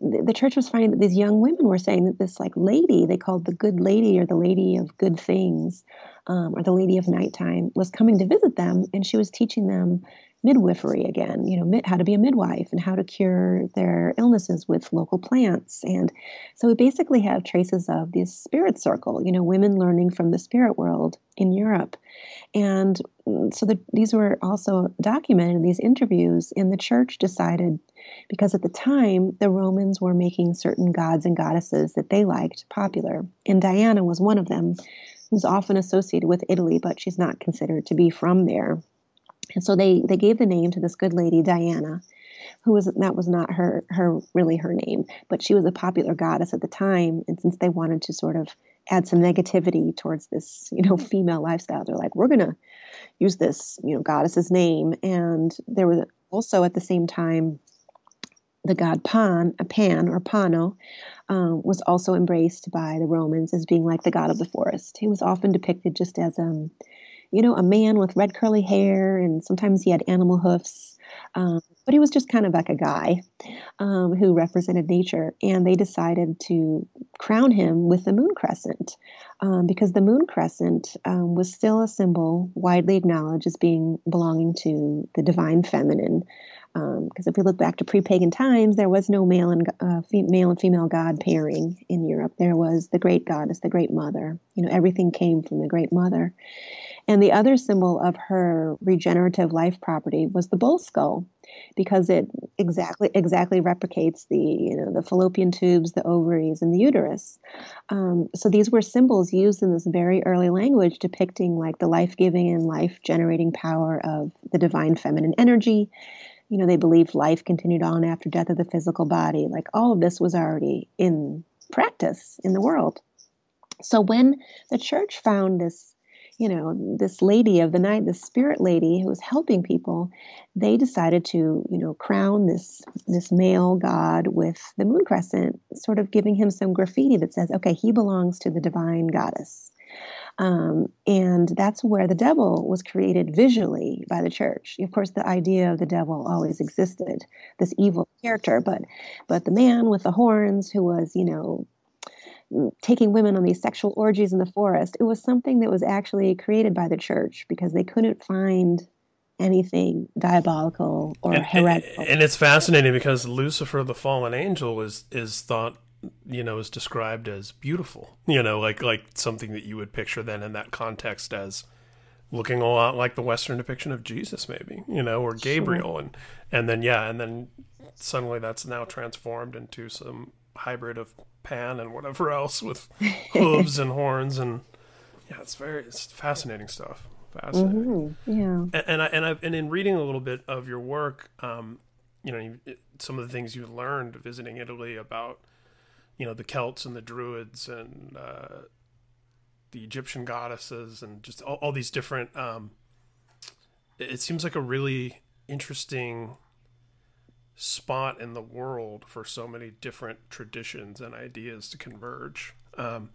the, church was finding that these young women were saying that this like lady they called the good lady or the lady of good things um, or the lady of nighttime was coming to visit them and she was teaching them midwifery again, you know, how to be a midwife and how to cure their illnesses with local plants. And so we basically have traces of this spirit circle, you know, women learning from the spirit world in Europe. And so the, these were also documented in these interviews, and the church decided, because at the time the Romans were making certain gods and goddesses that they liked popular, and Diana was one of them, who's often associated with Italy, but she's not considered to be from there. And so they they gave the name to this good lady Diana, who was that was not her her really her name, but she was a popular goddess at the time. And since they wanted to sort of add some negativity towards this you know female lifestyle, they're like we're gonna use this you know goddess's name. And there was also at the same time the god Pan, a Pan or Pano, um, was also embraced by the Romans as being like the god of the forest. He was often depicted just as um, you know, a man with red curly hair, and sometimes he had animal hoofs. Um, but he was just kind of like a guy um, who represented nature. And they decided to crown him with the moon crescent um, because the moon crescent um, was still a symbol widely acknowledged as being belonging to the divine feminine. Because um, if we look back to pre-pagan times, there was no male and uh, male and female god pairing in Europe. There was the great goddess, the great mother. You know, everything came from the great mother. And the other symbol of her regenerative life property was the bull skull, because it exactly exactly replicates the you know the fallopian tubes, the ovaries, and the uterus. Um, so these were symbols used in this very early language depicting like the life-giving and life-generating power of the divine feminine energy. You know, they believed life continued on after death of the physical body. Like all of this was already in practice in the world. So when the church found this you know, this lady of the night, this spirit lady who was helping people, they decided to, you know, crown this this male god with the moon crescent, sort of giving him some graffiti that says, okay, he belongs to the divine goddess. Um, and that's where the devil was created visually by the church. Of course, the idea of the devil always existed, this evil character, but but the man with the horns who was, you know, taking women on these sexual orgies in the forest. It was something that was actually created by the church because they couldn't find anything diabolical or and, heretical. And, and it's fascinating because Lucifer, the fallen angel, is is thought you know is described as beautiful. You know, like like something that you would picture then in that context as looking a lot like the Western depiction of Jesus, maybe you know, or Gabriel, sure. and and then yeah, and then suddenly that's now transformed into some hybrid of Pan and whatever else with hooves and horns and yeah, it's very it's fascinating stuff. Fascinating. Mm-hmm. Yeah. And, and I and I and in reading a little bit of your work, um, you know, you, some of the things you learned visiting Italy about, you know, the Celts and the Druids and uh, the Egyptian goddesses and just all, all these different. Um, it seems like a really interesting spot in the world for so many different traditions and ideas to converge. Um,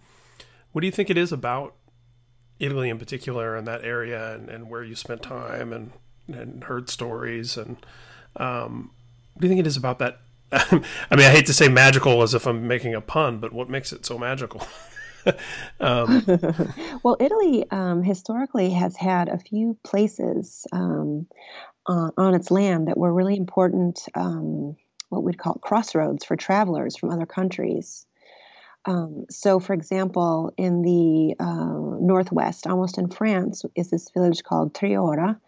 what do you think it is about Italy in particular and that area and, and where you spent time and, and heard stories and um, what do you think it is about that? I mean, I hate to say magical as if I'm making a pun, but what makes it so magical? um, well, Italy um, historically has had a few places um, uh, on its land that were really important, um, what we'd call crossroads for travelers from other countries. Um, so, for example, in the uh, northwest, almost in France, is this village called Triora.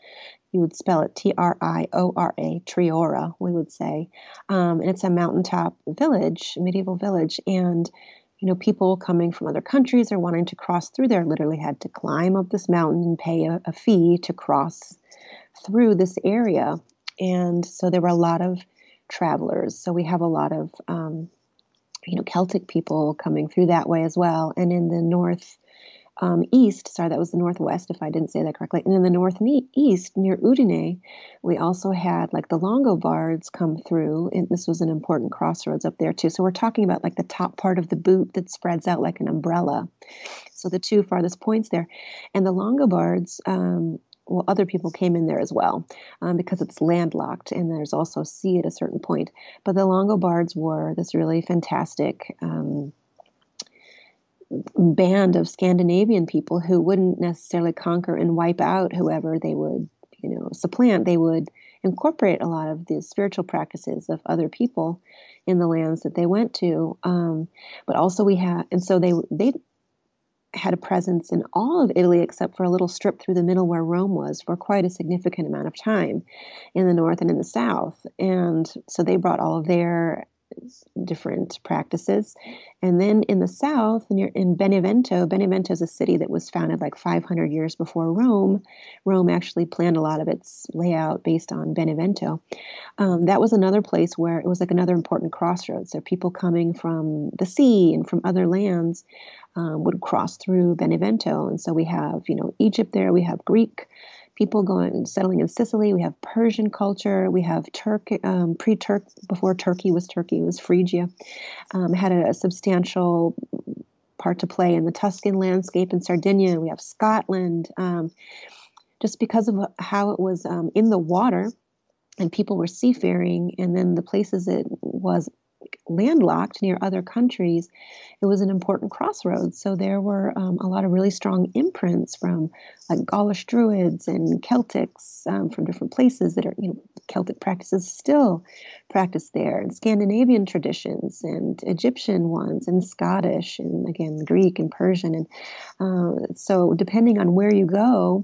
You would spell it T R I O R A, Triora, we would say. Um, and it's a mountaintop village, medieval village. And you know, people coming from other countries or wanting to cross through there literally had to climb up this mountain and pay a, a fee to cross through this area. And so there were a lot of travelers. So we have a lot of, um, you know, Celtic people coming through that way as well. And in the north um, east, sorry, that was the northwest, if I didn't say that correctly. And in the northeast, near Udine, we also had like the Longobards come through. And this was an important crossroads up there too. So we're talking about like the top part of the boot that spreads out like an umbrella. So the two farthest points there. And the Longobards, um, well, other people came in there as well um, because it's landlocked and there's also sea at a certain point. But the Longobards were this really fantastic um, band of Scandinavian people who wouldn't necessarily conquer and wipe out whoever they would, you know, supplant. They would incorporate a lot of the spiritual practices of other people in the lands that they went to. Um, but also we had, and so they they had a presence in all of Italy except for a little strip through the middle where Rome was for quite a significant amount of time in the north and in the south. And so they brought all of their different practices. And then in the south, near in Benevento, Benevento is a city that was founded like 500 years before Rome. Rome actually planned a lot of its layout based on Benevento. Um, that was another place where it was like another important crossroads. So people coming from the sea and from other lands um, would cross through Benevento. And so we have, you know, Egypt there, we have Greek people going settling in Sicily. We have Persian culture. We have Turk um, pre-Turk before Turkey was Turkey was Phrygia. Um, had a, a, substantial part to play in the Tuscan landscape in Sardinia. We have Scotland. Um, just because of how it was um, in the water and people were seafaring, and then the places it was landlocked near other countries, it was an important crossroads. So there were um, a lot of really strong imprints from like Gaulish Druids and Celtics um, from different places that are, you know, Celtic practices still practiced there, and Scandinavian traditions, and Egyptian ones, and Scottish, and again Greek and Persian, and uh, so depending on where you go,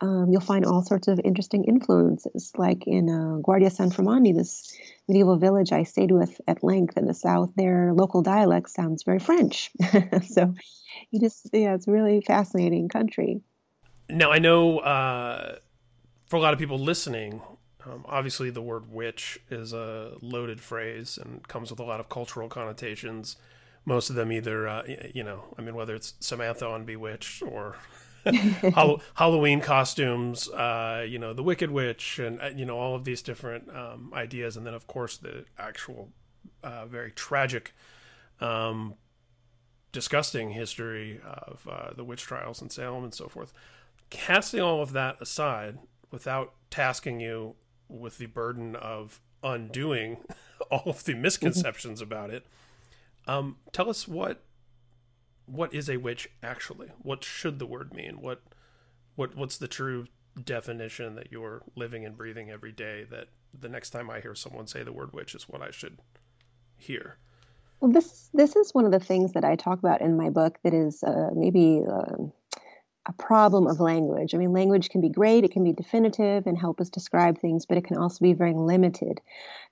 um, you'll find all sorts of interesting influences. Like in uh, Guardia Sanframondi, this medieval village I stayed with at length in the south, their local dialect sounds very French. so you just, yeah, it's really fascinating country. Now, I know uh, for a lot of people listening, um, obviously the word witch is a loaded phrase and comes with a lot of cultural connotations. Most of them either, uh, you know, I mean, whether it's Samantha on Bewitched or Halloween costumes, uh, you know, the Wicked Witch, and uh, you know all of these different um, ideas, and then of course the actual uh, very tragic, um, disgusting history of uh, the witch trials in Salem and so forth. Casting all of that aside, without tasking you with the burden of undoing all of the misconceptions about it, um, tell us what what is a witch actually? What should the word mean? What what what's the true definition that you're living and breathing every day that the next time I hear someone say the word witch is what I should hear? Well, this this is one of the things that I talk about in my book that is uh, maybe uh, a problem of language. I mean, language can be great, it can be definitive and help us describe things, but it can also be very limited.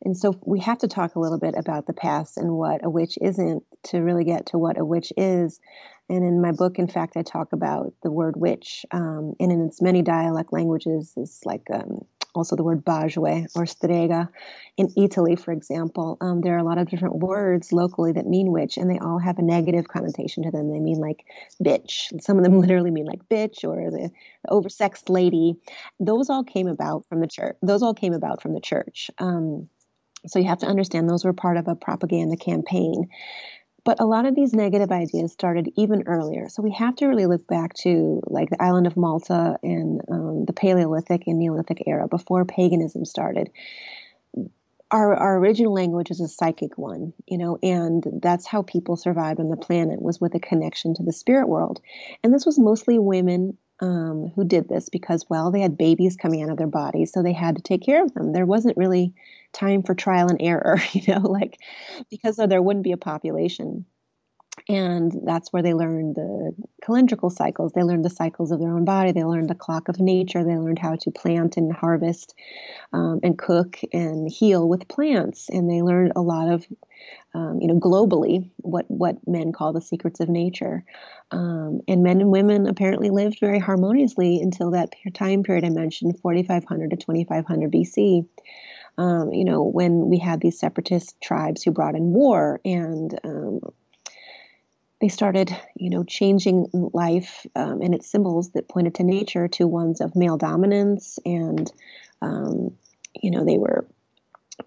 And so we have to talk a little bit about the past and what a witch isn't to really get to what a witch is. And in my book, in fact, I talk about the word witch, um, and in its many dialect languages, is like um, also the word bajue or strega. In Italy, for example, um, there are a lot of different words locally that mean witch, and they all have a negative connotation to them. They mean like bitch. Some of them literally mean like bitch or the, the oversexed lady. Those all came about from the church. Those all came about from the church. Um, so you have to understand those were part of a propaganda campaign. But a lot of these negative ideas started even earlier. So we have to really look back to like the island of Malta and um, the Paleolithic and Neolithic era before paganism started. Our, our original language is a psychic one, you know, and that's how people survived on the planet was with a connection to the spirit world. And this was mostly women um, who did this because, well, they had babies coming out of their bodies, so they had to take care of them. There wasn't really time for trial and error, you know, like because there wouldn't be a population. And that's where they learned the calendrical cycles. They learned the cycles of their own body. They learned the clock of nature. They learned how to plant and harvest um, and cook and heal with plants. And they learned a lot of, um, you know, globally what, what men call the secrets of nature. Um, and men and women apparently lived very harmoniously until that time period I mentioned, 4500 to 2500 BC um, you know, when we had these separatist tribes who brought in war and um, they started, you know, changing life um, and its symbols that pointed to nature to ones of male dominance and, um, you know, they were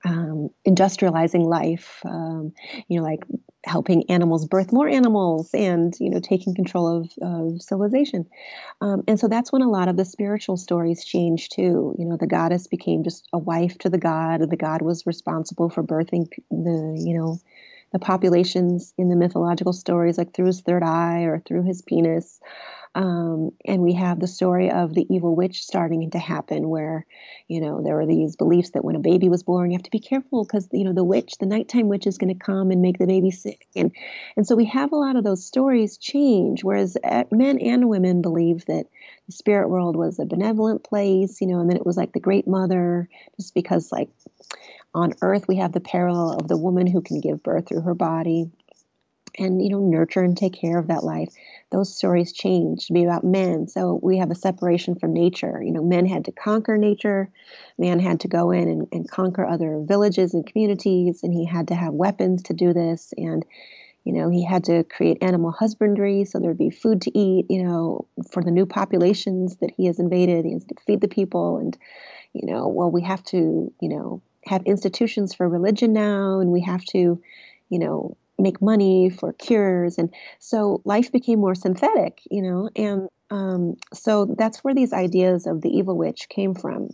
um, industrializing life, um, you know, like helping animals birth more animals and, you know, taking control of, of civilization. Um, and so that's when a lot of the spiritual stories changed too. You know, the goddess became just a wife to the god, and the god was responsible for birthing the, you know, the populations in the mythological stories, like through his third eye or through his penis. Um, and we have the story of the evil witch starting to happen, where, you know, there were these beliefs that when a baby was born, you have to be careful because, you know, the witch, the nighttime witch, is going to come and make the baby sick. And and so we have a lot of those stories change, whereas uh, men and women believe that the spirit world was a benevolent place, you know, and then it was like the great mother, just because like on earth we have the parallel of the woman who can give birth through her body and you know nurture and take care of that life. Those stories change to be about men. So we have a separation from nature. You know men had to conquer nature. Man had to go in and, and conquer other villages and communities and he had to have weapons to do this. And you know he had to create animal husbandry so there'd be food to eat you know for the new populations that he has invaded. He has to feed the people. And you know well we have to you know have institutions for religion now and we have to you know make money for cures. And so life became more synthetic you know and um, so that's where these ideas of the evil witch came from.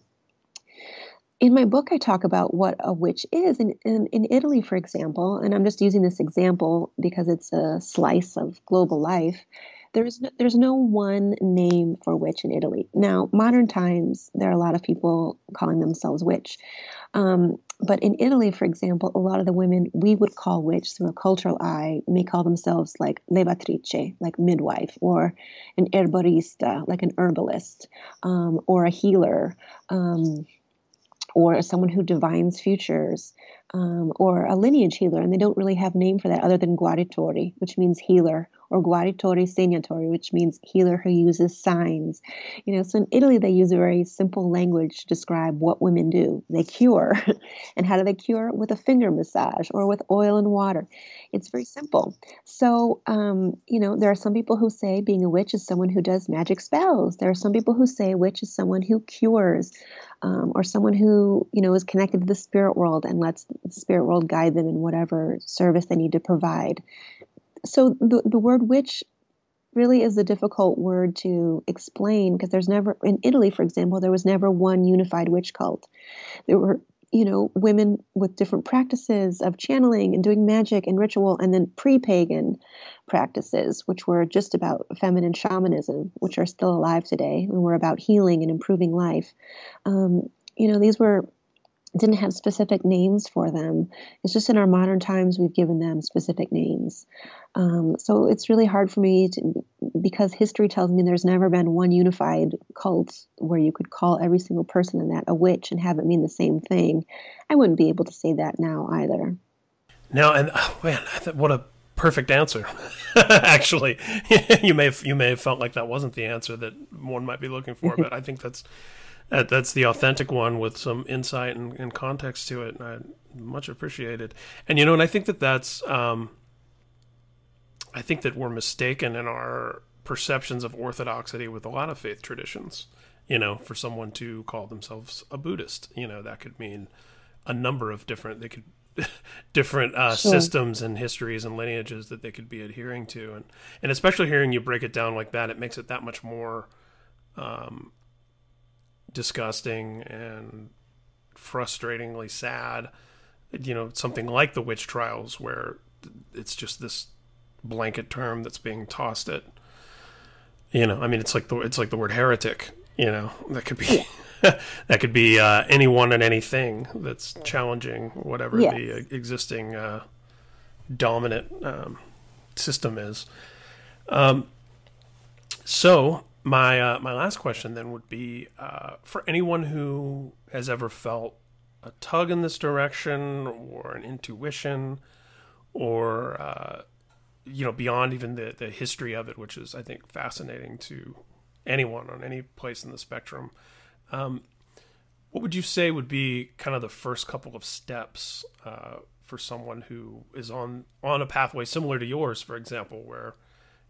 In my book i talk about what a witch is. In, in, in italy for example and i'm just using this example because it's a slice of global life there's no, there's no one name for witch in Italy. Now, modern times, there are a lot of people calling themselves witch. Um, but in Italy, for example, a lot of the women we would call witch through a cultural eye may call themselves like levatrice, like midwife, or an herborista, like an herbalist, um, or a healer, um, or someone who divines futures, um, or a lineage healer. And they don't really have name for that other than guaritori, which means healer or guaritore segnatori, which means healer who uses signs. You know, so in Italy they use a very simple language to describe what women do. They cure, and how do they cure? With a finger massage or with oil and water. It's very simple. So, um, you know, there are some people who say being a witch is someone who does magic spells. There are some people who say a witch is someone who cures, um, or someone who you know is connected to the spirit world and lets the spirit world guide them in whatever service they need to provide. So the the word witch really is a difficult word to explain because there's never in Italy, for example, there was never one unified witch cult. There were you know, women with different practices of channeling and doing magic and ritual, and then pre pagan practices, which were just about feminine shamanism, which are still alive today and were about healing and improving life. Um, you know, these were didn't have specific names for them. It's just in our modern times we've given them specific names. Um, so it's really hard for me to, because history tells me there's never been one unified cult where you could call every single person in that a witch and have it mean the same thing. I wouldn't be able to say that now either. Now, and oh, man, what a perfect answer. Actually, you may have, you may have felt like that wasn't the answer that one might be looking for, but I think that's that, that's the authentic one with some insight and, and context to it. And I much appreciated. And you know, and I think that that's, um, I think that we're mistaken in our perceptions of orthodoxy with a lot of faith traditions. You know, for someone to call themselves a Buddhist, you know, that could mean a number of different. They could different uh, sure. systems and histories and lineages that they could be adhering to, and and especially hearing you break it down like that, it makes it that much more um, disgusting and frustratingly sad. You know, something like the witch trials, where it's just this blanket term that's being tossed at. You know, I mean, it's like the it's like the word heretic. You know, that could be that could be uh, anyone and anything that's challenging whatever yes. the uh, existing uh, dominant um, system is. Um, so my uh, my last question then would be uh, for anyone who has ever felt a tug in this direction or an intuition or uh, you know beyond even the the history of it, which is I think fascinating to anyone on any place in the spectrum. Um, what would you say would be kind of the first couple of steps uh, for someone who is on on a pathway similar to yours, for example, where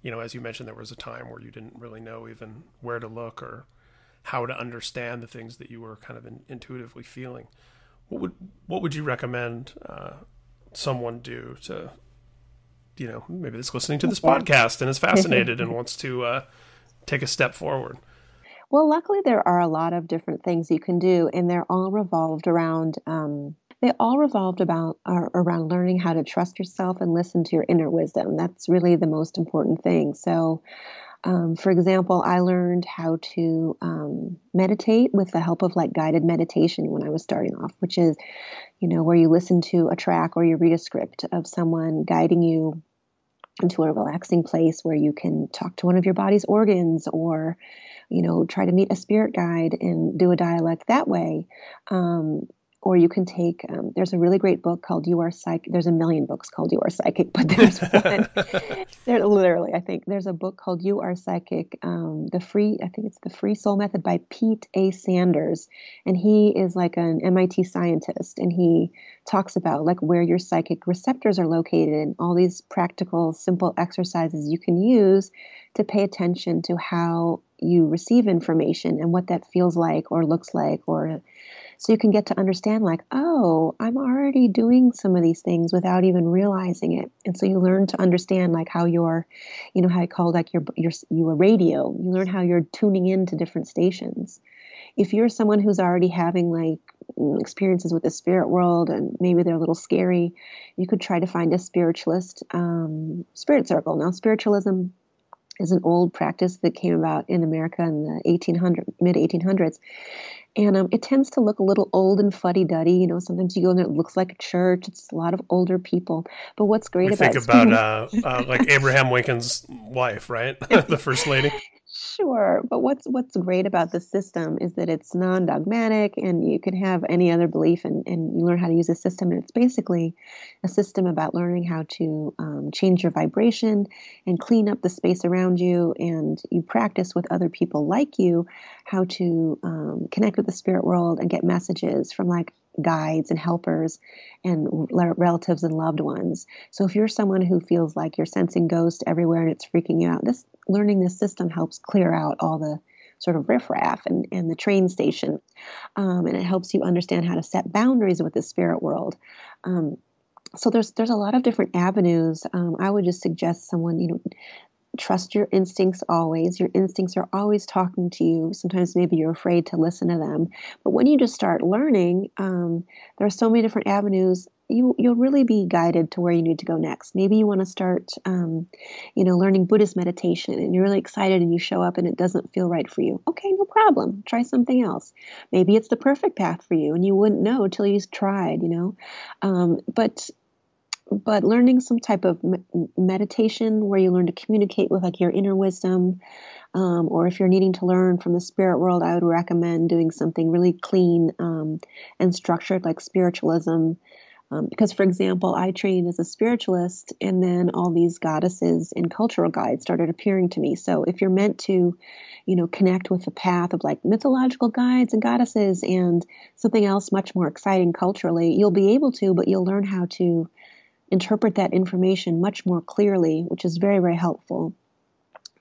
you know, as you mentioned, there was a time where you didn't really know even where to look or how to understand the things that you were kind of in, intuitively feeling. What would what would you recommend uh, someone do to, you know, maybe that's listening to this podcast and is fascinated and wants to uh, take a step forward? Well, luckily there are a lot of different things you can do, and they're all revolved around um, they all revolved about uh, around learning how to trust yourself and listen to your inner wisdom. That's really the most important thing. So, um, for example, I learned how to um, meditate with the help of like guided meditation when I was starting off, which is, you know, where you listen to a track or you read a script of someone guiding you into a relaxing place where you can talk to one of your body's organs or you know try to meet a spirit guide and do a dialect that way um, or you can take um, there's a really great book called you are psychic there's a million books called you are psychic but there's one. There literally i think there's a book called you are psychic um, the free i think it's the free soul method by pete a. Sanders and he is like an mit scientist and he talks about like where your psychic receptors are located and all these practical simple exercises you can use to pay attention to how you receive information and what that feels like or looks like or so you can get to understand like oh i'm already doing some of these things without even realizing it. And so you learn to understand like how you're you know how i call like your your your radio. You learn how you're tuning into different stations. If you're someone who's already having like experiences with the spirit world and maybe they're a little scary you could try to find a spiritualist um, spirit circle. Now spiritualism is an old practice that came about in America in the 1800 mid 1800s, and um, it tends to look a little old and fuddy-duddy. You know, sometimes you go in there, it looks like a church. It's a lot of older people. But what's great we about think about uh, uh, like Abraham Lincoln's wife, right, the first lady. Sure, but what's what's great about the system is that it's non-dogmatic, and you can have any other belief, and, and you learn how to use the system. And it's basically a system about learning how to um, change your vibration and clean up the space around you, and you practice with other people like you how to um, connect with the spirit world and get messages from like guides and helpers and relatives and loved ones. So if you're someone who feels like you're sensing ghosts everywhere and it's freaking you out, this learning this system helps clear out all the sort of riffraff and, and the train station. Um, and it helps you understand how to set boundaries with the spirit world. Um, so there's there's a lot of different avenues. Um, I would just suggest someone you know trust your instincts always. Your instincts are always talking to you. Sometimes maybe you're afraid to listen to them, but when you just start learning, um, there are so many different avenues. You you'll really be guided to where you need to go next. Maybe you want to start, um, you know, learning Buddhist meditation, and you're really excited, and you show up, and it doesn't feel right for you. Okay, no problem. Try something else. Maybe it's the perfect path for you, and you wouldn't know till you tried. You know, um, but but learning some type of meditation where you learn to communicate with like your inner wisdom um, or if you're needing to learn from the spirit world i would recommend doing something really clean um, and structured like spiritualism um, because for example i trained as a spiritualist and then all these goddesses and cultural guides started appearing to me so if you're meant to you know connect with the path of like mythological guides and goddesses and something else much more exciting culturally you'll be able to but you'll learn how to interpret that information much more clearly, which is very, very helpful.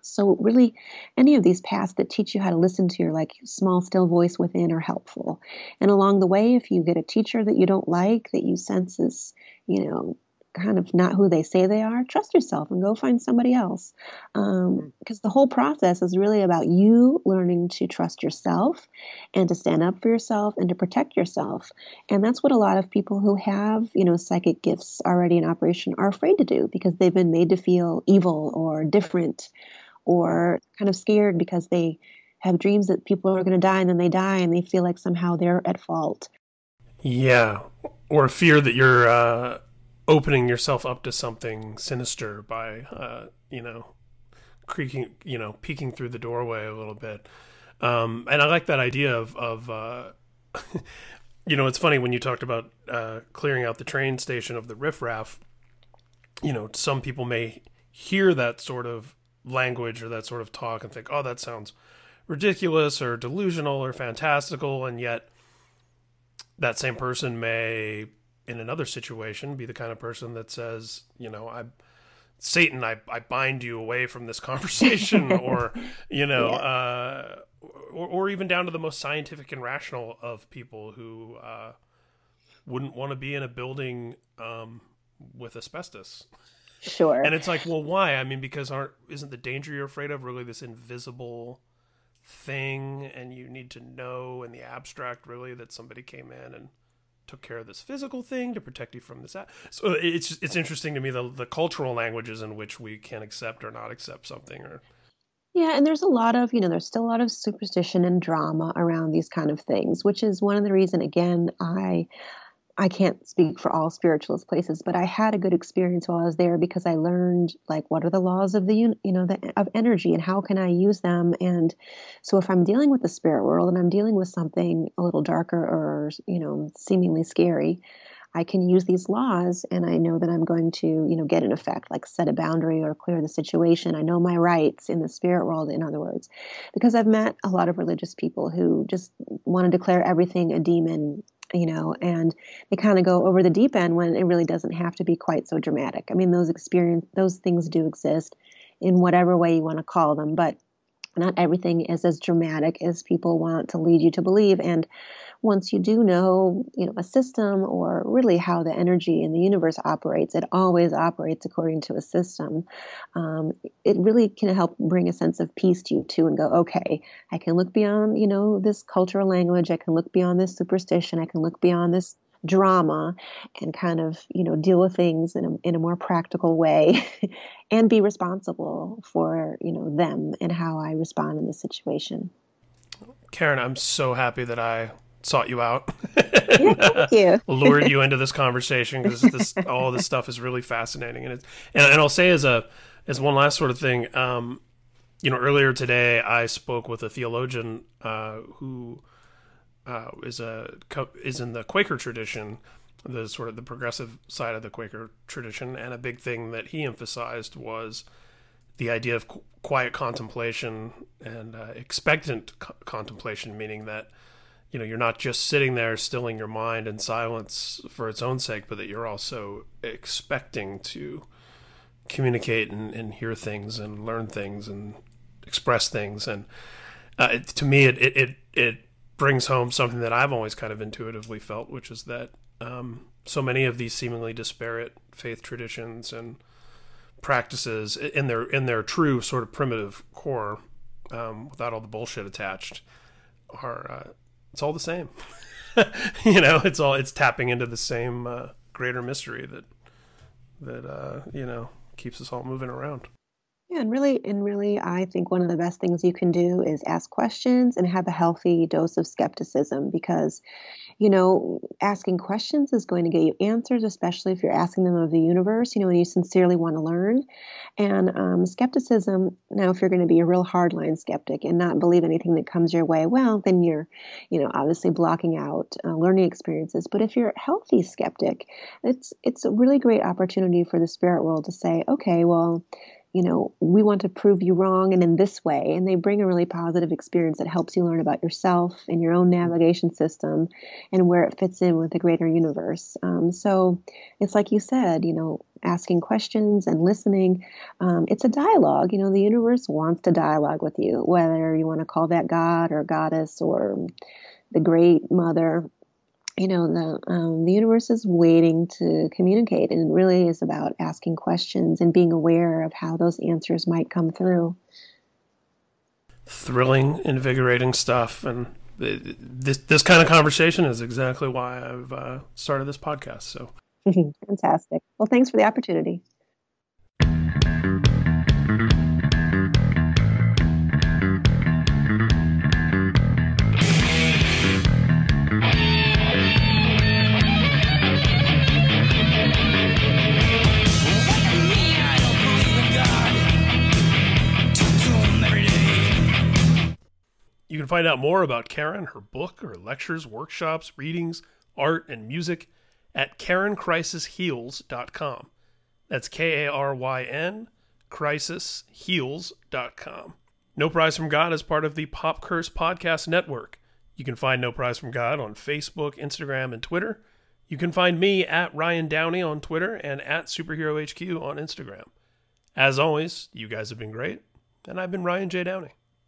So really, any of these paths that teach you how to listen to your like small, still voice within are helpful. And along the way, if you get a teacher that you don't like, that you sense is, you know, kind of not who they say they are, trust yourself and go find somebody else. Because um, mm. the whole process is really about you learning to trust yourself and to stand up for yourself and to protect yourself. And that's what a lot of people who have, you know, psychic gifts already in operation are afraid to do because they've been made to feel evil or different or kind of scared because they have dreams that people are going to die and then they die and they feel like somehow they're at fault. Yeah. Or fear that you're, uh opening yourself up to something sinister by uh, you know creaking you know peeking through the doorway a little bit um, and i like that idea of of uh, you know it's funny when you talked about uh, clearing out the train station of the riffraff you know some people may hear that sort of language or that sort of talk and think oh that sounds ridiculous or delusional or fantastical and yet that same person may in another situation be the kind of person that says, you know, I Satan, I, I bind you away from this conversation, or you know, yeah. uh, or, or, even down to the most scientific and rational of people who uh, wouldn't want to be in a building um, with asbestos. Sure. And it's like, well, why? I mean, because aren't isn't the danger you're afraid of really this invisible thing, and you need to know in the abstract really that somebody came in and took care of this physical thing to protect you from this. So it's it's interesting to me the the cultural languages in which we can accept or not accept something or. Yeah, and there's a lot of, you know, there's still a lot of superstition and drama around these kind of things, which is one of the reason again I I can't speak for all spiritualist places, but I had a good experience while I was there because I learned like what are the laws of the you know the, of energy and how can I use them. And so if I'm dealing with the spirit world and I'm dealing with something a little darker or you know seemingly scary, I can use these laws and I know that I'm going to, you know, get an effect, like set a boundary or clear the situation. I know my rights in the spirit world, in other words, because I've met a lot of religious people who just want to declare everything a demon you know, and they kind of go over the deep end when it really doesn't have to be quite so dramatic. I mean, those experience, those things do exist in whatever way you want to call them, but not everything is as dramatic as people want to lead you to believe. And once you do know, you know, a system or really how the energy in the universe operates, it always operates according to a system. Um, it really can help bring a sense of peace to you too, and go, okay, I can look beyond, you know, this cultural language. I can look beyond this superstition. I can look beyond this drama and kind of you know deal with things in a, in a more practical way and be responsible for you know them and how i respond in the situation Karyn i'm so happy that i sought you out. yeah, thank you. lured you into this conversation because this all this stuff is really fascinating, and it's and, and I'll say as a as one last sort of thing, um, you know, earlier today I spoke with a theologian uh, who uh, is a is in the Quaker tradition, the sort of the progressive side of the Quaker tradition, and a big thing that he emphasized was the idea of quiet contemplation and uh, expectant co- contemplation, meaning that you know you're not just sitting there stilling your mind in silence for its own sake, but that you're also expecting to communicate and, and hear things and learn things and express things. And uh, it, to me, it, it it it brings home something that I've always kind of intuitively felt, which is that um, so many of these seemingly disparate faith traditions and practices in their in their true sort of primitive core, um, without all the bullshit attached, are uh, it's all the same. you know, it's all it's tapping into the same uh, greater mystery that that uh, you know keeps us all moving around. Yeah, and really, and really, I think one of the best things you can do is ask questions and have a healthy dose of skepticism because, you know, asking questions is going to get you answers, especially if you're asking them of the universe, you know, and you sincerely want to learn. And um, skepticism, now, if you're going to be a real hardline skeptic and not believe anything that comes your way, well, then you're, you know, obviously blocking out uh, learning experiences. But if you're a healthy skeptic, it's it's a really great opportunity for the spirit world to say, okay, well you know, we want to prove you wrong and in this way. And they bring a really positive experience that helps you learn about yourself and your own navigation system and where it fits in with the greater universe. Um, so it's like you said, you know, asking questions and listening. Um, it's a dialogue. You know, the universe wants to dialogue with you, whether you want to call that God or goddess or the great mother you know the um, the universe is waiting to communicate and it really is about asking questions and being aware of how those answers might come through. Thrilling invigorating stuff and this this kind of conversation is exactly why I've uh, started this podcast so. Fantastic. Well thanks for the opportunity You can find out more about Karyn, her book, her lectures, workshops, readings, art, and music at KarynCrisisHeals.com. That's K A R Y N, crisisheals.com. No Prize from God is part of the Pop Curse Podcast Network. You can find No Prize from God on Facebook, Instagram, and Twitter. You can find me at Ryan Downey on Twitter and at Superhero HQ on Instagram. As always, you guys have been great, and I've been Ryan J. Downey.